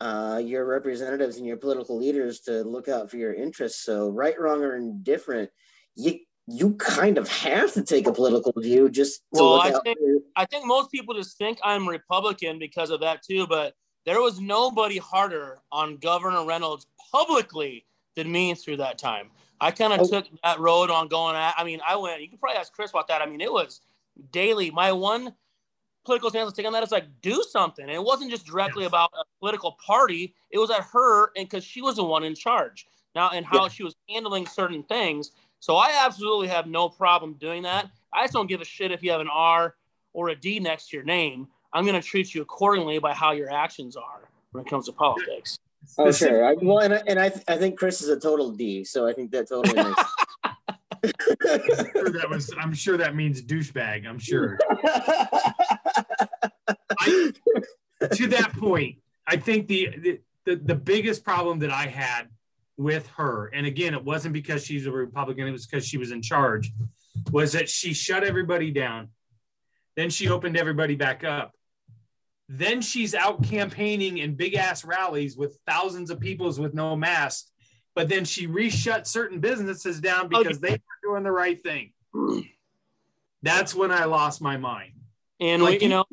uh, your representatives and your political leaders to look out for your interests. So, right, wrong, or indifferent, you you kind of have to take a political view just to well, look I out. think, I think most people just think I'm Republican because of that too, but there was nobody harder on Governor Reynolds publicly than me through that time. I kind of Oh. took that road on going at. I mean, I went. You can probably ask Chris about that. I mean, it was daily. My one political stance was taking that is like do something. And it wasn't just directly Yes. about a political party. It was at her, and because she was the one in charge now, and how Yeah. she was handling certain things. So I absolutely have no problem doing that. I just don't give a shit if you have an R or a D next to your name. I'm going to treat you accordingly by how your actions are when it comes to politics. oh, sure. I, well, and I, and I, I think Chris is a total D, so I think that totally makes. I'm sure that was. I'm sure that means douchebag. I'm sure. I, to that point, I think the, the the the biggest problem that I had with her, and again, it wasn't because she's a Republican; it was because she was in charge. Was that she shut everybody down, then she opened everybody back up. Then she's out campaigning in big ass rallies with thousands of peoples with no masks. But then she reshut certain businesses down oh, because they were doing the right thing. Mm. That's when I lost my mind. And Like, we, you know,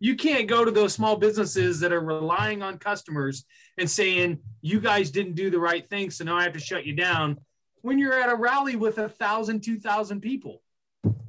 you can't go to those small businesses that are relying on customers and saying you guys didn't do the right thing, so now I have to shut you down. When you're at a rally with a thousand, two thousand people,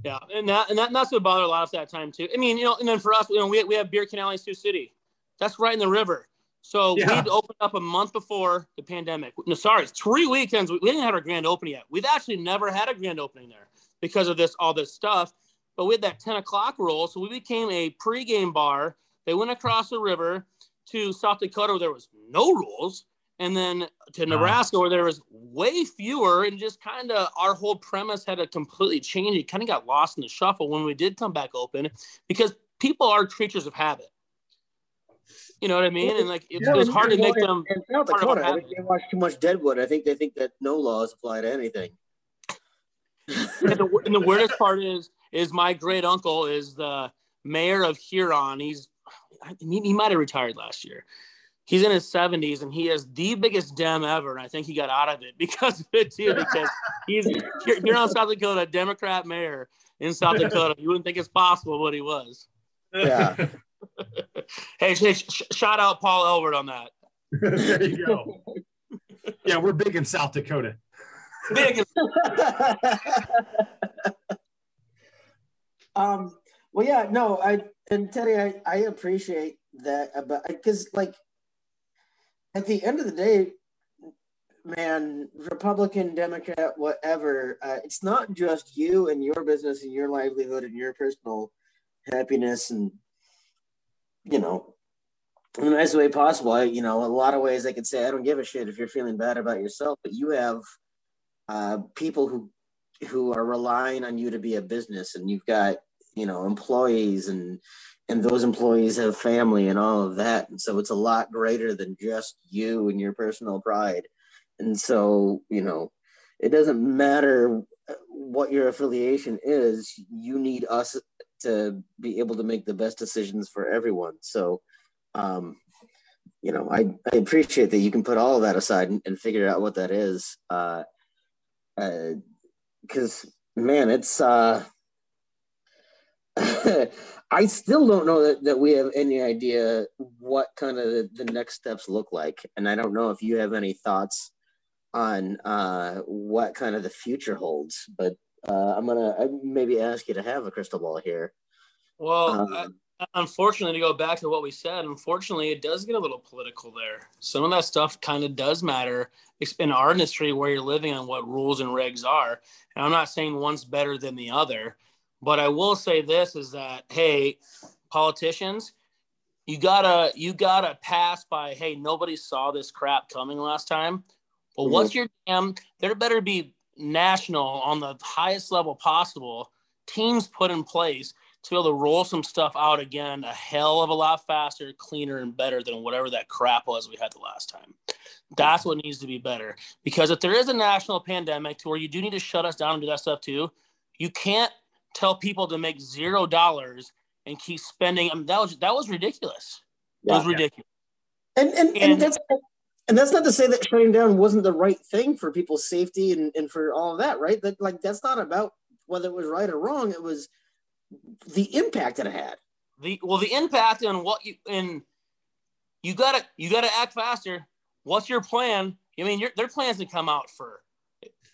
Yeah, and that and, that, and that's what bothered a lot of us that time too. I mean, you know, and then for us, you know, we, we have Beer Can Alley in Sioux City. That's right in the river. So Yeah. we'd opened up a month before the pandemic. No, sorry, three weekends. We didn't have our grand opening yet. We've actually never had a grand opening there because of this all this stuff. But we had that 10 o'clock rule, so we became a pregame bar. They went across the river to South Dakota where there was no rules, and then to Wow. Nebraska where there was way fewer, and just kind of our whole premise had to completely change. It kind of got lost in the shuffle when we did come back open because people are creatures of habit. You know what I mean? And like it, Well, it was hard to make and- them. In South part of Dakota, I think habit. they watch too much Deadwood. I think they think that no laws apply to anything. And the, and the weirdest part is, is my great uncle is the mayor of Huron. He's he, he might have retired last year. He's in his 70s and he is the biggest dem ever. And I think he got out of it because of it too, because he's here, here on South Dakota, Democrat mayor in South Dakota. You wouldn't think it's possible, but he was. Yeah. Hey, sh- sh- shout out Paul Aylward on that. there you go. Yeah, we're big in South Dakota. Big um. Well, yeah. No, I and Teddy, I, I appreciate that about because like at the end of the day, man, Republican, Democrat, whatever, uh, it's not just you and your business and your livelihood and your personal happiness and you know in the nicest way possible. I, you know, a lot of ways I could say I don't give a shit if you're feeling bad about yourself, but you have uh, people who who are relying on you to be a business, and you've got you know employees and and those employees have family and all of that, and so it's a lot greater than just you and your personal pride. And so you know, it doesn't matter what your affiliation is. You need us to be able to make the best decisions for everyone. So um, you know, I, I appreciate that you can put all of that aside and, and figure out what that is. Uh, uh, cause man, it's, uh, I still don't know that, that we have any idea what kind of the, the next steps look like. And I don't know if you have any thoughts on, uh, what kind of the future holds, but, uh, I'm going to maybe ask you to have a crystal ball here. Well, Um, I- unfortunately, to go back to what we said, unfortunately, it does get a little political there. Some of that stuff kind of does matter It's in our industry where you're living and what rules and regs are. And I'm not saying one's better than the other, But I will say this is that hey, politicians, you gotta you gotta pass by hey nobody saw this crap coming last time. But mm-hmm. what's your damn? There better be national on the highest level possible teams put in place to be able to roll some stuff out again a hell of a lot faster, cleaner, and better than whatever that crap was we had the last time. That's what needs to be better. Because if there is a national pandemic to where you do need to shut us down and do that stuff too, you can't tell people to make zero dollars and keep spending. I mean, that was that was ridiculous. Yeah, was ridiculous. And and, and, and that's and that's not to say that shutting down wasn't the right thing for people's safety and, and for all of that, right? That like that's not about whether it was right or wrong. It was the impact that it had. The well, the impact and what you and you gotta you gotta act faster. What's your plan? I mean, your, their plans to come out for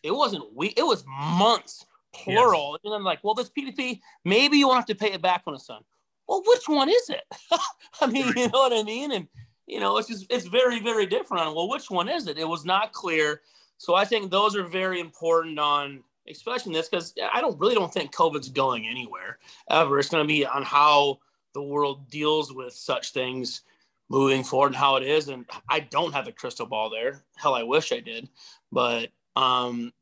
it wasn't we it was months plural. Yes. And I'm like, well, this PPP, maybe you won't have to pay it back when it's done. Well, which one is it? I mean, you know what I mean? And you know, it's just it's very, very different. Well, which one is it? It was not clear. So I think those are very important on especially this because I don't really don't think COVID's going anywhere ever. It's going to be on how the world deals with such things moving forward and how it is. And I don't have a crystal ball there. Hell, I wish I did. But um,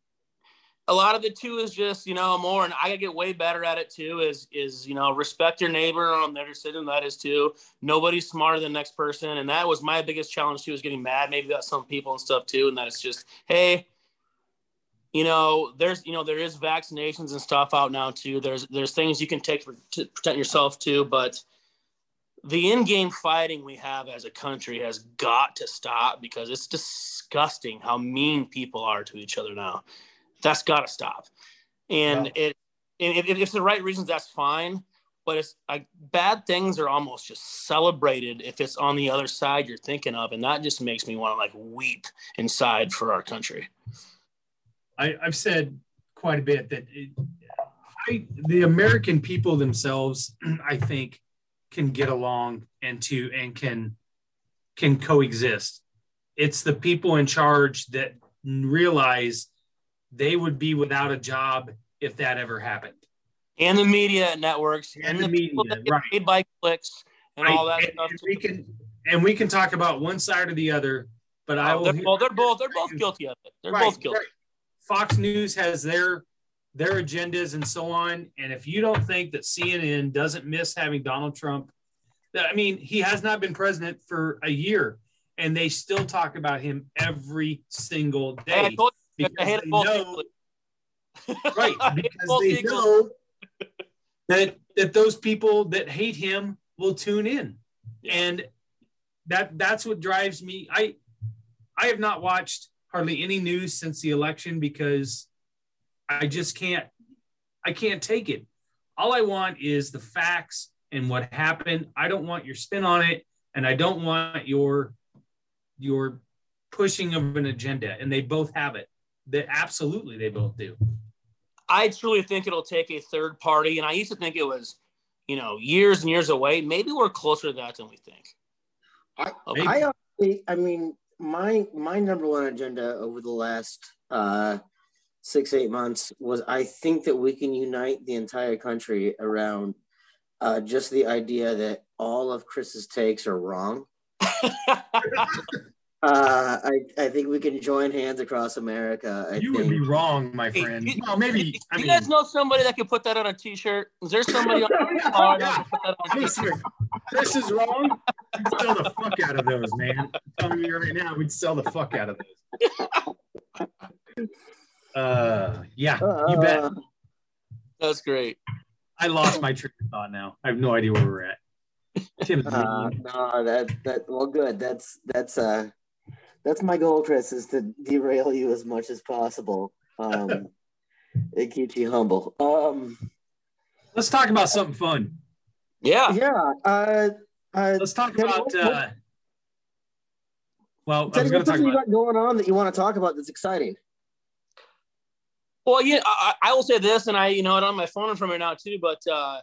a lot of it too is just you know more, and I gotta get way better at it too. Is is you know respect your neighbor on their decision. That is too. Nobody's smarter than the next person, and that was my biggest challenge too. was getting mad maybe got some people and stuff too, and that it's just hey you know, there's, you know, there is vaccinations and stuff out now too. There's, there's things you can take for, to protect yourself too, but the in-game fighting we have as a country has got to stop because it's disgusting how mean people are to each other now. That's got to stop. And yeah. it, and if, if it's the right reasons, that's fine. But it's like bad things are almost just celebrated if it's on the other side you're thinking of, and that just makes me want to like weep inside for our country. I, have said quite a bit that it, I, the American people themselves, I think, can get along and to and can can coexist. It's the people in charge that realize they would be without a job if that ever happened. And the media networks and, and the, the media, people that get right. paid by clicks and right. all that and, stuff. And we can and we can talk about one side or the other, but oh, I will. They're, well, they're both they're both guilty of it. They're right, both guilty. Fox News has their their agendas and so on. And if you don't think that CNN doesn't miss having Donald Trump, I mean, he has not been president for a year, and they still talk about him every single day because they know, right? Because they know that that those people that hate him will tune in, and that that's what drives me. I I have not watched hardly any news since the election because I just can't I can't take it. All I want is the facts and what happened. I don't want your spin on it and I don't want your your pushing of an agenda and they both have it. That absolutely they both do. I truly think it'll take a third party and I used to think it was you know years and years away. Maybe we're closer to that than we think. I, I honestly, I mean, my my number one agenda over the last uh, six eight months was I think that we can unite the entire country around uh, just the idea that all of Chris's takes are wrong. Uh, I, I think we can join hands across America. I you think. would be wrong, my friend. Hey, well, maybe. I you mean, guys know somebody that could put that on a T-shirt? Is there somebody on the car that put that on a T-shirt? This is wrong. We'd sell the fuck out of those, man. I'm telling you right now, we'd sell the fuck out of those. Uh, yeah, you bet. That's great. I lost my train of thought now. I have no idea where we're at. Tim, uh, no, that that well, good. That's that's uh that's my goal, Chris, is to derail you as much as possible. Um, it keeps you humble. Um, Let's talk about something fun. Yeah. Yeah. Uh, uh, Let's talk about. What, uh, well, I was going to talk about you got going on that you want to talk about that's exciting. Well, yeah, I, I, will say this, and I, you know, it on my phone from right now too. But uh,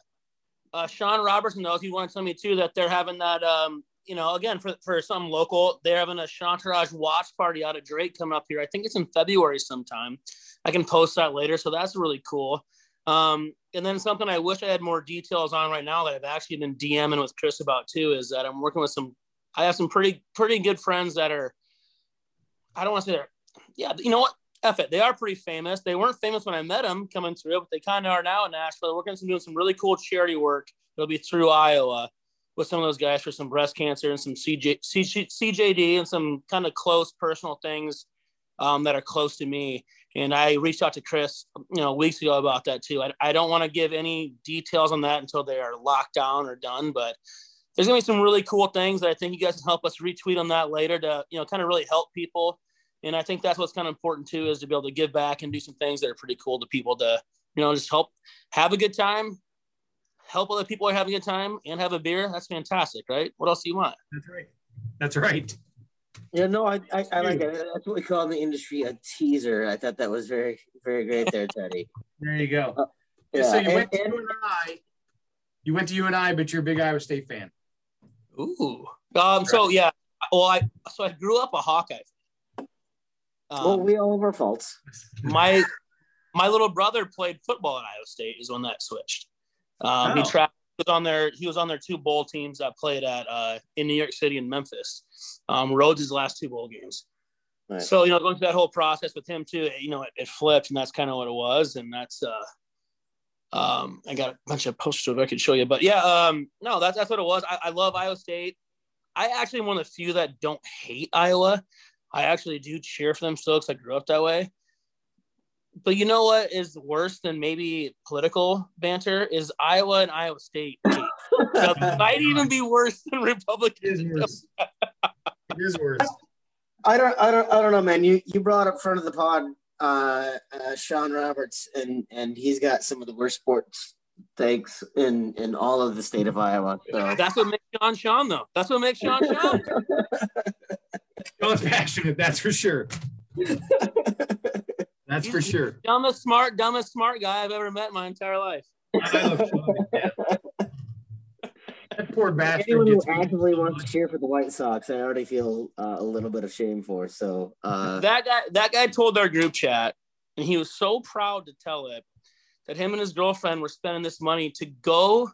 uh, Sean Robertson knows he wanted to tell me too that they're having that um, you know, again, for, for some local, they're having a Chantourage watch party out at Drake coming up here. I think it's in February sometime. I can post that later. So that's really cool. Um, and then something I wish I had more details on right now that I've actually been DMing with Chris about too is that I'm working with some. I have some pretty pretty good friends that are. I don't want to say they're. Yeah, you know what? F it. They are pretty famous. They weren't famous when I met them coming through, but they kind of are now in Nashville. They're working some doing some really cool charity work. It'll be through Iowa with some of those guys for some breast cancer and some CJ, CJ, CJD and some kind of close personal things um, that are close to me. And I reached out to Chris, you know, weeks ago about that too. I, I don't want to give any details on that until they are locked down or done, but there's gonna be some really cool things that I think you guys can help us retweet on that later to, you know, kind of really help people. And I think that's what's kind of important too, is to be able to give back and do some things that are pretty cool to people to, you know, just help have a good time, help other people are having a time and have a beer. That's fantastic, right? What else do you want? That's right. That's right. Yeah, no, I, I, I like it. That's what we call in the industry a teaser. I thought that was very, very great there, Teddy. There you go. Uh, Yeah, so you and- went to and- UNI. You went to UNI, but you're a big Iowa State fan. Ooh. Um. So yeah. Well, I so I grew up a Hawkeye. fan. Um, well, we all have our faults. my my little brother played football at Iowa State. Is when that switched. Um, He Oh. traveled was on their he was on their two bowl teams that played at uh, in New York City and Memphis. Um, Rhoads' last two bowl games. Right. So you know, going through that whole process with him too, you know, it, it flipped, and that's kind of what it was, and that's. uh um, I got a bunch of posters I could show you, but yeah, um, no, that's that's what it was. I, I love Iowa State. I actually am one of the few that don't hate Iowa. I actually do cheer for them still because I grew up that way. But you know what is worse than maybe political banter is Iowa and Iowa State. hate. That might even be worse than It is Republicans. worse. it is worse. I don't, I don't, I don't know, man. You you brought up front of the pod, uh, uh, Sean Roberts, and and he's got some of the worst sports takes in in all of the state of Iowa. So That's what makes Sean Sean though. That's what makes Sean Sean. Sean's passionate, that's for sure. That's for sure. Dumbest smart, dumbest smart guy I've ever met in my entire life. I love Sean. Yeah. That poor bastard anyone who gets actively wants to cheer for the White Sox, I already feel uh, a little bit of shame for. So uh, that guy that guy told our group chat and he was so proud to tell it that him and his girlfriend were spending this money to go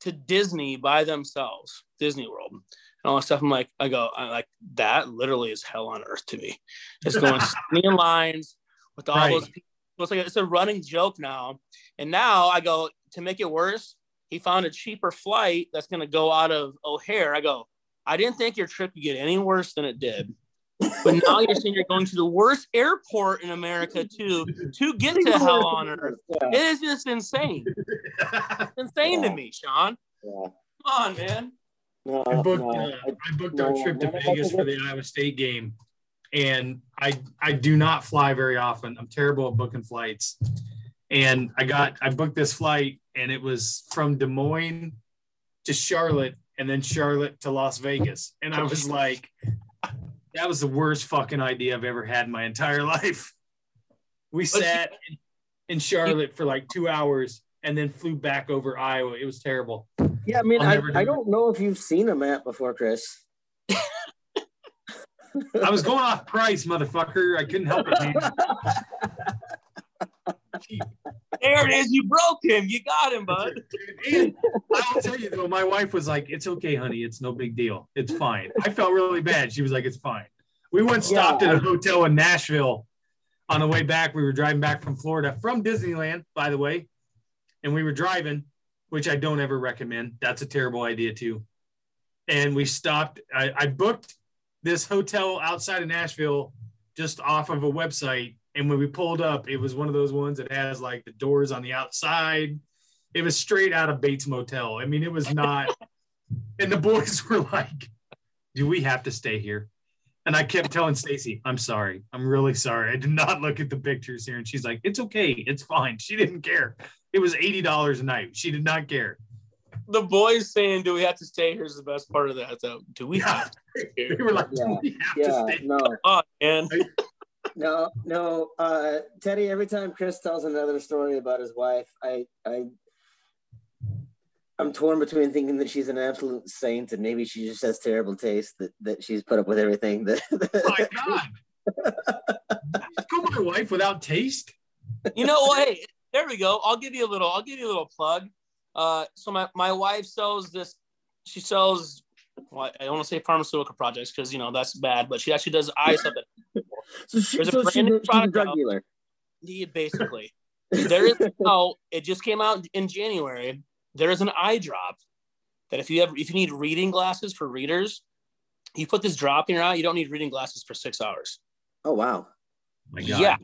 to disney by themselves disney world and all that stuff i'm like i go i like that literally is hell on earth to me it's going standing in lines with all Right. those people it's like it's a running joke now and now i go to make it worse he found a cheaper flight that's going to go out of o'hare i go i didn't think your trip could get any worse than it did but now you're saying you're going to the worst airport in America to to get to hell on earth. It is just insane. It's insane to me, Sean. yeah. Come on, man. No, I booked, no, uh, I- I booked no, our trip to no, no, Vegas no, for the Iowa State game, and I I do not fly very often. I'm terrible at booking flights, and I got I booked this flight, and it was from Des Moines to Charlotte, and then Charlotte to Las Vegas, and I was like, that was the worst fucking idea I've ever had in my entire life. We sat in- in Charlotte for like two hours, and then flew back over Iowa. It was terrible. yeah, I mean, I'll I, do I don't know if you've seen a map before, Chris. I was going off price, motherfucker. I couldn't help it, man. There it is. You broke him. You got him, bud. And I'll tell you though, my wife was like, "It's okay, honey. It's no big deal. It's fine." I felt really bad. She was like, "It's fine." We went stopped Yeah. at a hotel in Nashville. On the way back, we were driving back from Florida, from Disneyland, by the way, and we were driving, which I don't ever recommend. That's a terrible idea too. And we stopped. I, I booked this hotel outside of Nashville, just off of a website. And when we pulled up, it was one of those ones that has like the doors on the outside it was straight out of Bates Motel. I mean, it was not. and the boys were like, "Do we have to stay here?" And I kept telling Stacy, "I'm sorry. I'm really sorry. I did not look at the pictures here." And she's like, "It's okay. It's fine." She didn't care. It was eighty dollars a night. She did not care. The boys saying, "Do we have to stay?" Here's the best part of that, though. Do we have to stay They here? were like, Yeah. "Do we have Yeah, to stay?" no, Oh, man. no, no. Uh, Teddy, every time Chris tells another story about his wife, I, I, I'm torn between thinking that she's an absolute saint and maybe she just has terrible taste that, that she's put up with everything that. My God. Call my wife without taste. You know what? Hey, there we go. I'll give you a little. I'll give you a little plug. Uh, so my my wife sells this. She sells. Well, I don't want to say pharmaceutical projects because you know that's bad, but she actually does eye stuff. So, she, There's a so brand new she's a product drug out. dealer. Yeah, basically. there is now. It just came out in January. There is an eye drop that if you have if you need reading glasses for readers, you put this drop in your eye. You don't need reading glasses for six hours. Oh wow. My God. Yeah,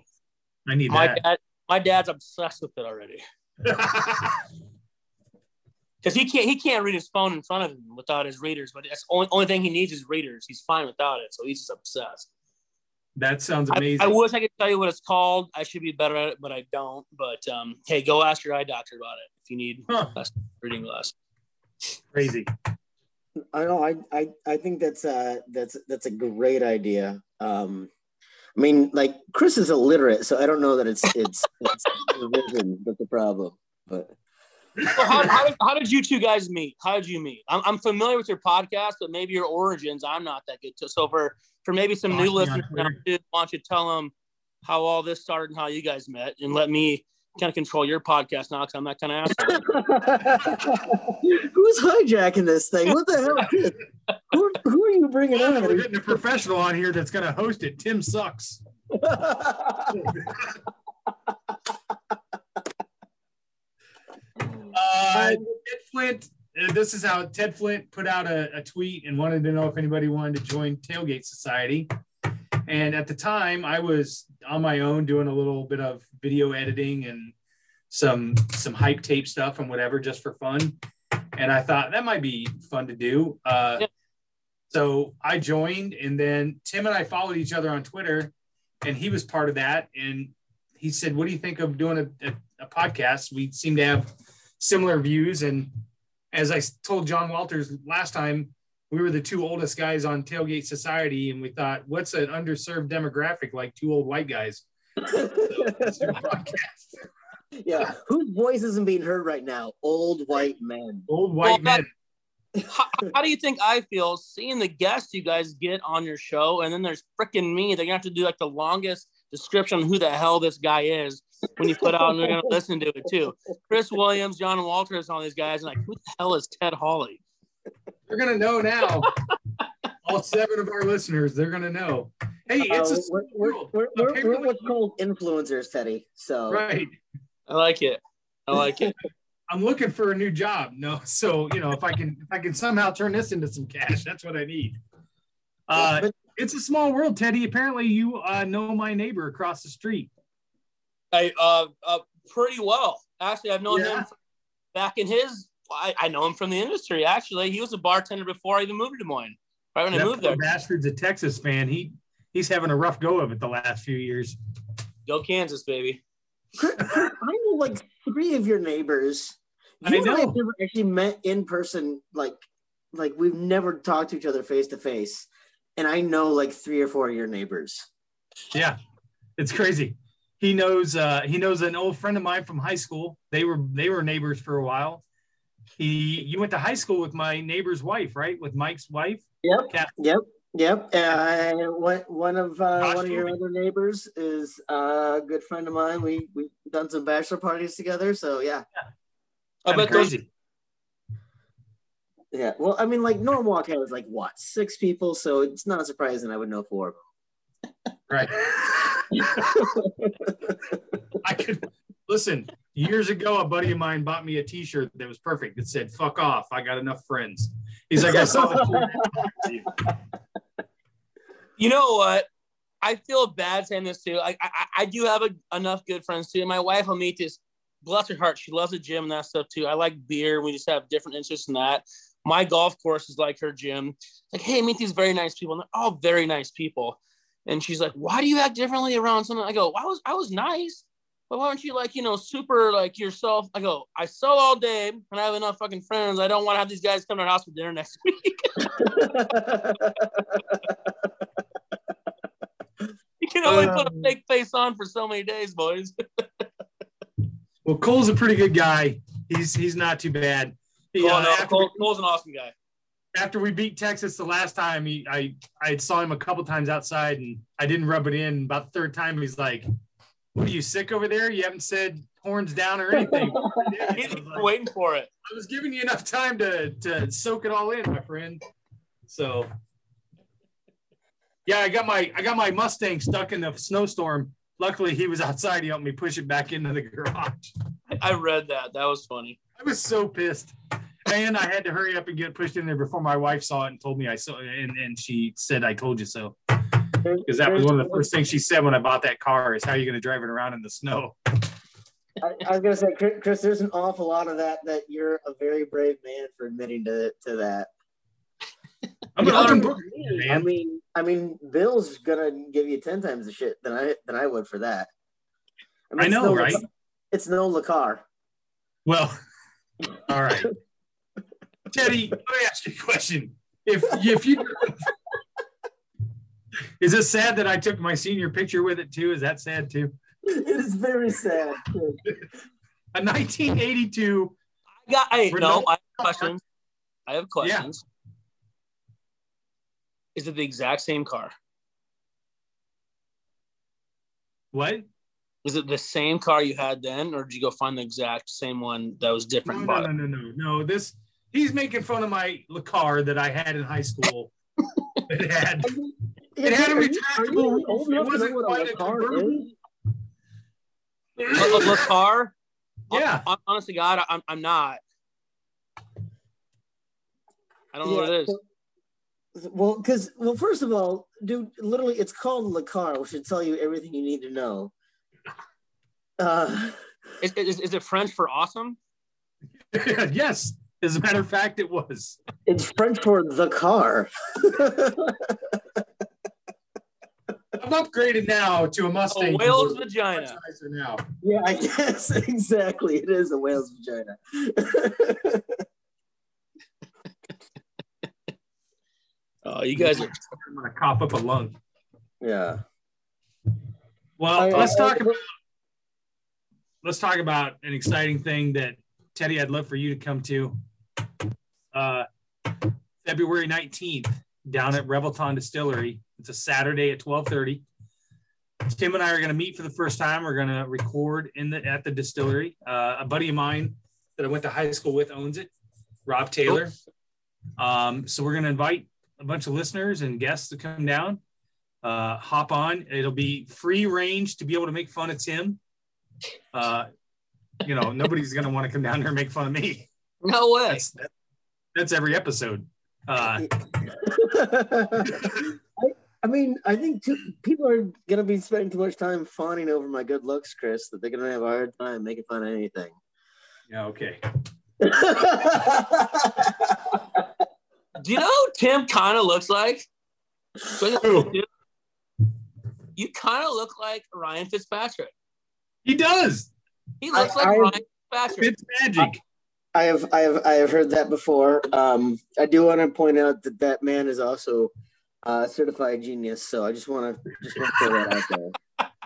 I need my that. dad. My dad's obsessed with it already because he can't he can't read his phone in front of him without his readers. But that's the only only thing he needs is readers. He's fine without it, so he's just obsessed. that sounds amazing. I wish I could tell you what it's called. I should be better at it, but I don't. But um, hey, go ask your eye doctor about it if you need Huh. less reading glasses. Crazy. I know. I, I I think that's uh that's that's a great idea. Um, I mean, like Chris is illiterate, so I don't know that it's it's it's the vision that's the problem. But So how, how, did, how did you two guys meet? How did you meet? I'm, I'm familiar with your podcast, but maybe your origins I'm not that good. To. So for for maybe some Watch new listeners, now, Twitter. too, why don't you tell them how all this started and how you guys met, and let me kind of control your podcast now because I'm that kind of asshole. who's hijacking this thing? What the hell? Who, who are you bringing on? We're getting a professional on here that's going to host it. Tim sucks. Uh, Ted Flint. uh, This is how Ted Flint put out a, a tweet and wanted to know if anybody wanted to join Tailgate Society. And at the time, I was on my own doing a little bit of video editing and some some hype tape stuff and whatever, just for fun. And I thought that might be fun to do. Uh, Yeah. So I joined, and then Tim and I followed each other on Twitter, and he was part of that. And he said, "What do you think of doing a, a, a podcast? We seem to have similar views." And as I told John Walters last time, we were the two oldest guys on Tailgate Society, and we thought, "What's an underserved demographic like two old white guys?" Let's do a podcast. yeah, whose voice isn't being heard right now? Old white men. Old white Well, men. how, how do you think I feel seeing the guests you guys get on your show, and then there's freaking me? They're gonna have to do like the longest description on who the hell this guy is when you put out, and they're gonna listen to it too. Chris Williams, John Walters, all these guys, and like, who the hell is Ted Hawley? They're gonna know now. All seven of our listeners, they're gonna know. Hey, it's a Uh, small we're, world. we're, we're, we're what's called influencers, Teddy. So right. I like it. I like it. I'm looking for a new job. No, so you know, if I can if I can somehow turn this into some cash, that's what I need. Uh, it's a small world, Teddy. Apparently, you uh, know my neighbor across the street. I uh, uh pretty well. Actually, I've known Yeah. him back in his. I, I know him from the industry. Actually, he was a bartender before I even moved to Des Moines. Right when I That moved poor there. bastard's a Texas fan. He he's having a rough go of it the last few years. Go Kansas, baby. Chris, Chris, I know like three of your neighbors. I You and I know. have never actually met in person. Like, like we've never talked to each other face to face. And I know like three or four of your neighbors. Yeah, it's crazy. He knows uh, he knows an old friend of mine from high school. They were they were neighbors for a while. He you went to high school with my neighbor's wife, right? With Mike's wife. Yep. Kath- Yep. Yep. Uh, one, one of uh, one of your Toomey. other neighbors is uh, a good friend of mine. We we've done some bachelor parties together. So yeah. I Kinda bet those. Yeah. Well, I mean, like Norwalk has like what six people, so it's not surprising I would know four of Right. I could listen. Years ago, a buddy of mine bought me a T-shirt that was perfect. That said "fuck off." I got enough friends. He's like, I saw the. You know what? I feel bad saying this too. I I, I do have a, enough good friends too. My wife this. Bless her heart, she loves the gym and that stuff too. I like beer. We just have different interests in that. My golf course is like her gym. Like, hey, meet these very nice people. And they're all very nice people. And she's like, why do you act differently around someone? I go, I was I was nice, but why aren't you like you know super like yourself? I go, I sell all day and I have enough fucking friends. I don't want to have these guys come to our house for dinner next week. you can only put a Um, fake face on for so many days, boys. Well, Cole's a pretty good guy. He's he's not too bad. He, Cole, uh, no, Cole, Cole's an awesome guy. After we beat Texas the last time, he I I saw him a couple times outside and I didn't rub it in. About the third time, he's like, "What are you sick over there? You haven't said horns down or anything. He's like, waiting for it. I was giving you enough time to to soak it all in, my friend. So yeah, I got my I got my Mustang stuck in the snowstorm. Luckily, he was outside. He helped me push it back into the garage. I read that. That was funny. I was so pissed. And I had to hurry up and get pushed in there before my wife saw it and told me I saw it. And, and she said, I told you so. Because that was one of the first things she said when I bought that car is how are you going to drive it around in the snow? I, I was gonna say, Chris, Chris, there's an awful lot of that. That you're a very brave man for admitting to to that. I'm an Yeah, open I mean, I mean, I mean, Bill's gonna give you ten times the shit than I than I would for that. mean, I know, no right? It's no Le Car. Well, all right. Teddy, let me ask you a question. If if you is it sad that I took my senior picture with it too? Is that sad too? It is very sad. A 1982. I got. Hey, We're no, I have questions. I have questions. Is it the exact same car? What? Is it the same car you had then, or did you go find the exact same one that was different? no, but no, no, no, no. This he's making fun of my car that I had in high school. it had it had a Are you- are retractable you roof. It wasn't know quite a a Le Car convertible. a, a, a car? Yeah. Hon- Honestly, God, I'm, I'm not. I don't know what it is. Well, because well, first of all, dude, literally, it's called Le Car, which should tell you everything you need to know. Uh, Is, is, is it French for awesome? yes. As a matter of fact, it was. it's French for the car. I'm upgraded now to a Mustang. A whale's convertible. vagina. Now. yeah, I guess exactly. It is a whale's vagina. Oh, you guys are. I'm gonna cough up a lung. yeah. Well, I- let's I- talk about let's talk about an exciting thing that Teddy, I'd love for you to come to. Uh, February 19th down at Revelton Distillery. It's a Saturday at 12:30. Tim and I are going to meet for the first time. We're going to record in the at the distillery. Uh, a buddy of mine that I went to high school with owns it, Rob Taylor. Um, so we're going to invite a bunch of listeners and guests to come down uh, hop on. It'll be free range to be able to make fun of Tim. Uh, you know, nobody's going to want to come down here and make fun of me. No way. That's that, that's every episode. Uh, I, I mean, I think too, people are gonna be spending too much time fawning over my good looks, Chris. That they're gonna have a hard time making fun of anything. yeah, okay. Do you know who Tim kind of looks like? Who? You kind of look like Ryan Fitzpatrick. He does. He looks I- like I- Ryan Fitzpatrick. It's magic. I have, I have, I have heard that before. Um, I do want to point out that that man is also a certified genius. So I just want to just want to throw that out there.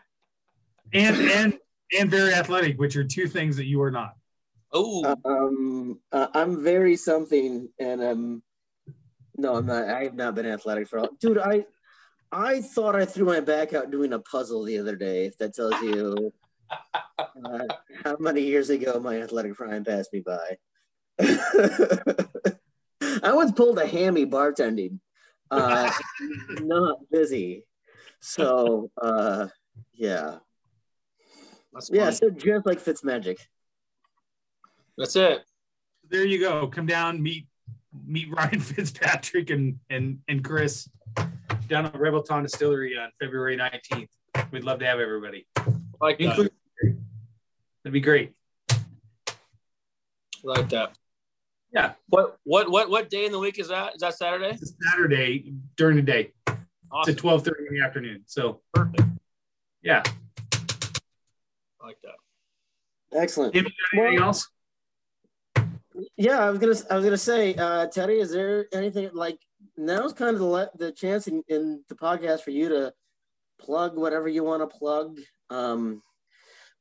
And and and very athletic, which are two things that you are not. Oh, Um, uh, I'm very something, and um, no, I'm not. I have not been athletic for all. Dude, I, I thought I threw my back out doing a puzzle the other day. If that tells you uh, how many years ago my athletic prime passed me by. I once pulled a hammy bartending, uh, not busy. So, uh, yeah, that's yeah. fun. So just like Fitzmagic. That's it. There you go. Come down, meet meet Ryan Fitzpatrick and and and Chris down at Revelton Distillery on February 19th. We'd love to have everybody. Like that. Include That'd be great. Like that. Yeah. What what what what day in the week is that? Is that Saturday? It's a Saturday during the day. Awesome. It's at 12:30 in the afternoon. So Perfect. yeah. I like that. Excellent. Tim, you got anything else? Yeah, I was gonna I was gonna say, uh, Teddy, is there anything like now's kind of the the chance in, in the podcast for you to plug whatever you want to plug. Um,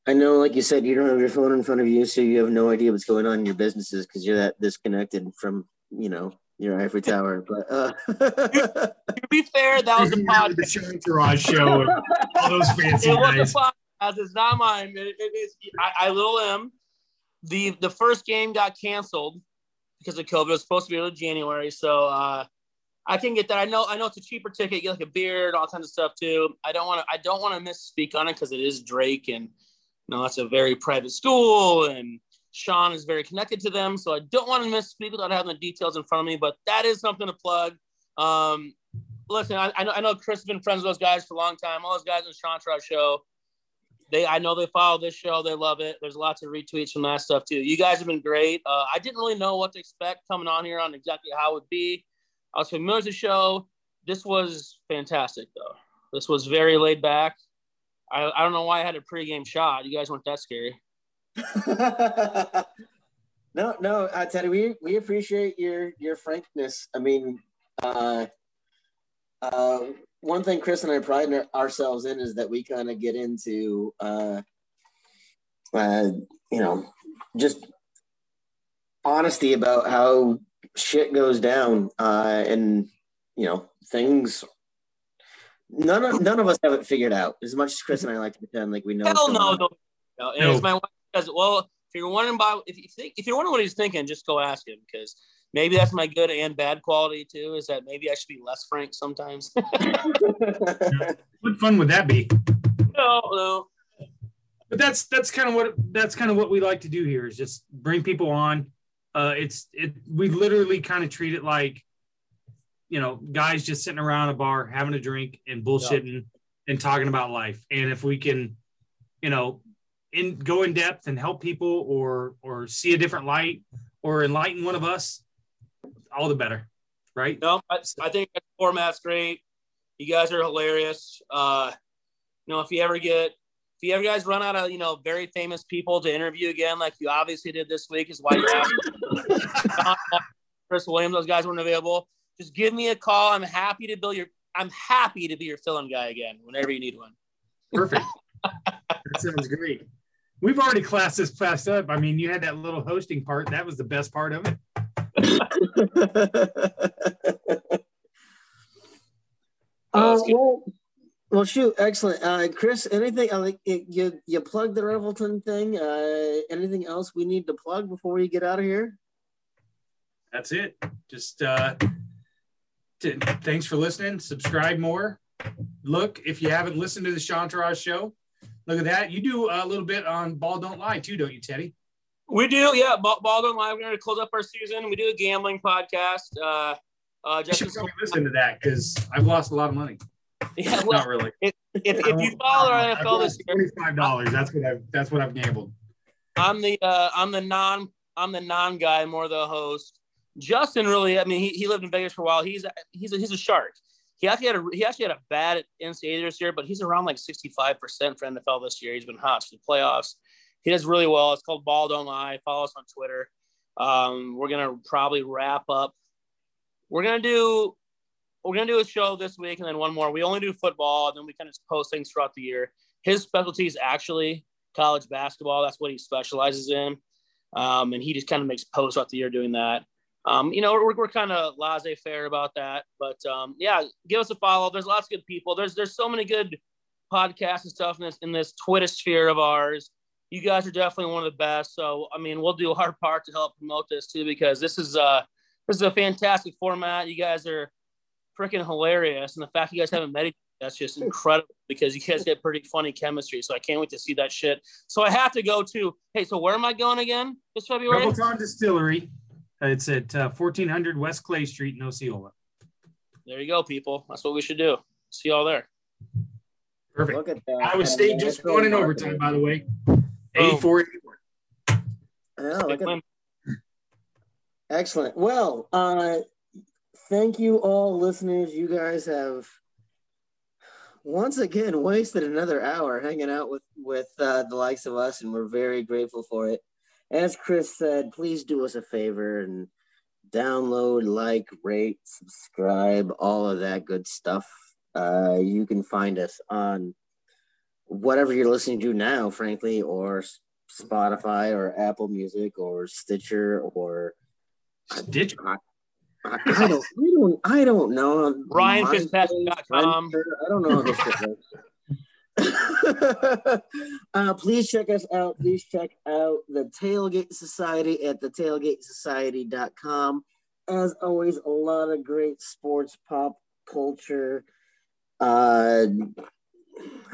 I know, like you said, you don't have your phone in front of you, so you have no idea what's going on in your businesses because you're that disconnected from you know your ivory tower. But uh, To be fair, that was a the podcast. show entourage show and all those fancy It was guys. a podcast. as it's not mine. It, it is I, I little M. The the first game got canceled because of COVID. It was supposed to be early January, so uh, I can get that. I know I know it's a cheaper ticket. You get like a beer and all kinds of stuff too. I don't want to I don't want to misspeak on it because it is Drake and know that's a very private school and Sean is very connected to them. So I don't want to misspeak without having the details in front of me, but that is something to plug. Um, listen, I, I, know, I know Chris has been friends with those guys for a long time. All those guys in the Chantra show, they I know they follow this show. They love it. There's lots of retweets from that stuff too. You guys have been great. Uh, I didn't really know what to expect coming on here on exactly how it would be. I was familiar with the show. This was fantastic though. This was very laid back. I, I don't know why I had a pregame shot. You guys weren't that scary. no, no, uh, Teddy, we we appreciate your your frankness. I mean, uh, uh, one thing Chris and I pride ourselves in is that we kind of get into, uh, uh, you know, just honesty about how shit goes down, uh, and you know things. None of none of us have it figured out. As much as Chris and I like to pretend like we know. Hell no, no, no. And no. my wife says, well, if you're wondering about if you think if you're wondering what he's thinking, just go ask him because maybe that's my good and bad quality too. Is that maybe I should be less frank sometimes? what fun would that be? No, no. But that's that's kind of what that's kind of what we like to do here is just bring people on. Uh, it's it we literally kind of treat it like you know guys just sitting around a bar having a drink and bullshitting yeah. and talking about life. And if we can, you know, in go in depth and help people or or see a different light or enlighten one of us all the better, right? No, I, I think the format's great. You guys are hilarious. Uh, you know, if you ever get, if you ever guys run out of, you know, very famous people to interview again, like you obviously did this week, is why you asked Chris Williams. Those guys weren't available. Just give me a call. I'm happy to be your. I'm happy to be your fill-in guy again whenever you need one. Perfect. that sounds great. We've already classed this class up. I mean, you had that little hosting part. That was the best part of it. uh, well, well, shoot, excellent, uh, Chris. Anything uh, like you you plug the Revelton thing? Uh, anything else we need to plug before we get out of here? That's it. Just uh, t- thanks for listening. Subscribe more. Look, if you haven't listened to the Chantaraj show, look at that. You do a little bit on Ball Don't Lie too, don't you, Teddy? We do, yeah. Ball, Don't Lie. We're going to close up our season. We do a gambling podcast. Uh, uh, just should probably listen to that because I've lost a lot of money. Yeah, well, not really. If, if, if you follow our NFL this year, twenty-five dollars. That's what I've that's what I've gambled. I'm the uh, I'm the non I'm the non guy, more the host. Justin really, I mean, he, he lived in Vegas for a while. He's he's a, he's a shark. He actually had a he actually had a bad NCAA this year, but he's around like 65 percent for NFL this year. He's been hot for the playoffs he does really well. It's called Ball Don't Lie. Follow us on Twitter. Um, we're gonna probably wrap up. We're gonna do we're gonna do a show this week and then one more. We only do football, and then we kind of post things throughout the year. His specialty is actually college basketball. That's what he specializes in, um, and he just kind of makes posts throughout the year doing that. Um, you know, we're, we're kind of laissez-faire about that, but um, yeah, give us a follow. There's lots of good people. There's there's so many good podcasts and stuff in this in this Twitter sphere of ours you guys are definitely one of the best. So, I mean, we'll do our part to help promote this too, because this is uh this is a fantastic format. You guys are freaking hilarious, and the fact you guys haven't met each that's just incredible because you guys get pretty funny chemistry. So I can't wait to see that shit. So I have to go to. Hey, so where am I going again this February? Revelton Distillery. It's at uh, 1400 West Clay Street in Osceola. There you go, people. That's what we should do. See y'all there. Perfect. Look at that. Iowa State just won in overtime, by the way. 84 oh, Excellent. Well, uh, thank you all, listeners. You guys have once again wasted another hour hanging out with with uh, the likes of us, and we're very grateful for it. As Chris said, please do us a favor and download, like, rate, subscribe, all of that good stuff. Uh, you can find us on whatever you're listening to now, frankly, or Spotify or Apple Music or Stitcher or Stitcher. I, I, I, don't, I don't, I don't know. RyanFitzpatrick.com. I don't know this shit uh, please check us out. Please check out the Tailgate Society at the tailgatesociety.com. As always, a lot of great sports, pop culture. Uh,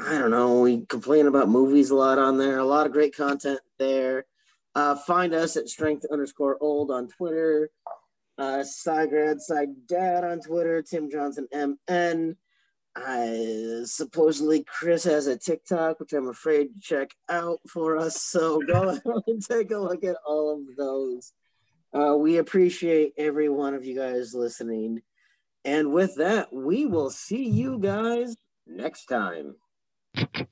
I don't know. We complain about movies a lot on there. A lot of great content there. Uh, find us at strength underscore old on Twitter. Uh, Side Dad on Twitter. Tim Johnson MN. I supposedly Chris has a TikTok, which I'm afraid to check out for us. So go ahead and take a look at all of those. Uh, we appreciate every one of you guys listening. And with that, we will see you guys next time.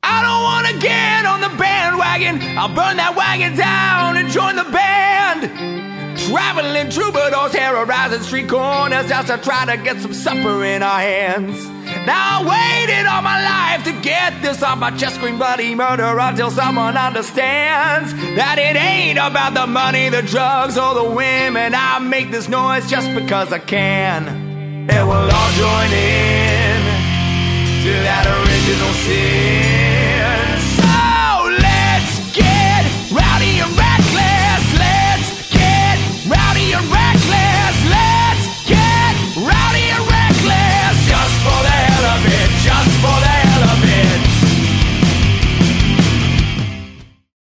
I don't wanna get on the bandwagon. I'll burn that wagon down and join the band. Traveling troubadours terrorizing street corners just to try to get some supper in our hands. Now I waited all my life to get this off my chest, scream bloody murder until someone understands that it ain't about the money, the drugs, or the women. I make this noise just because I can, and we'll all join in to that original sin.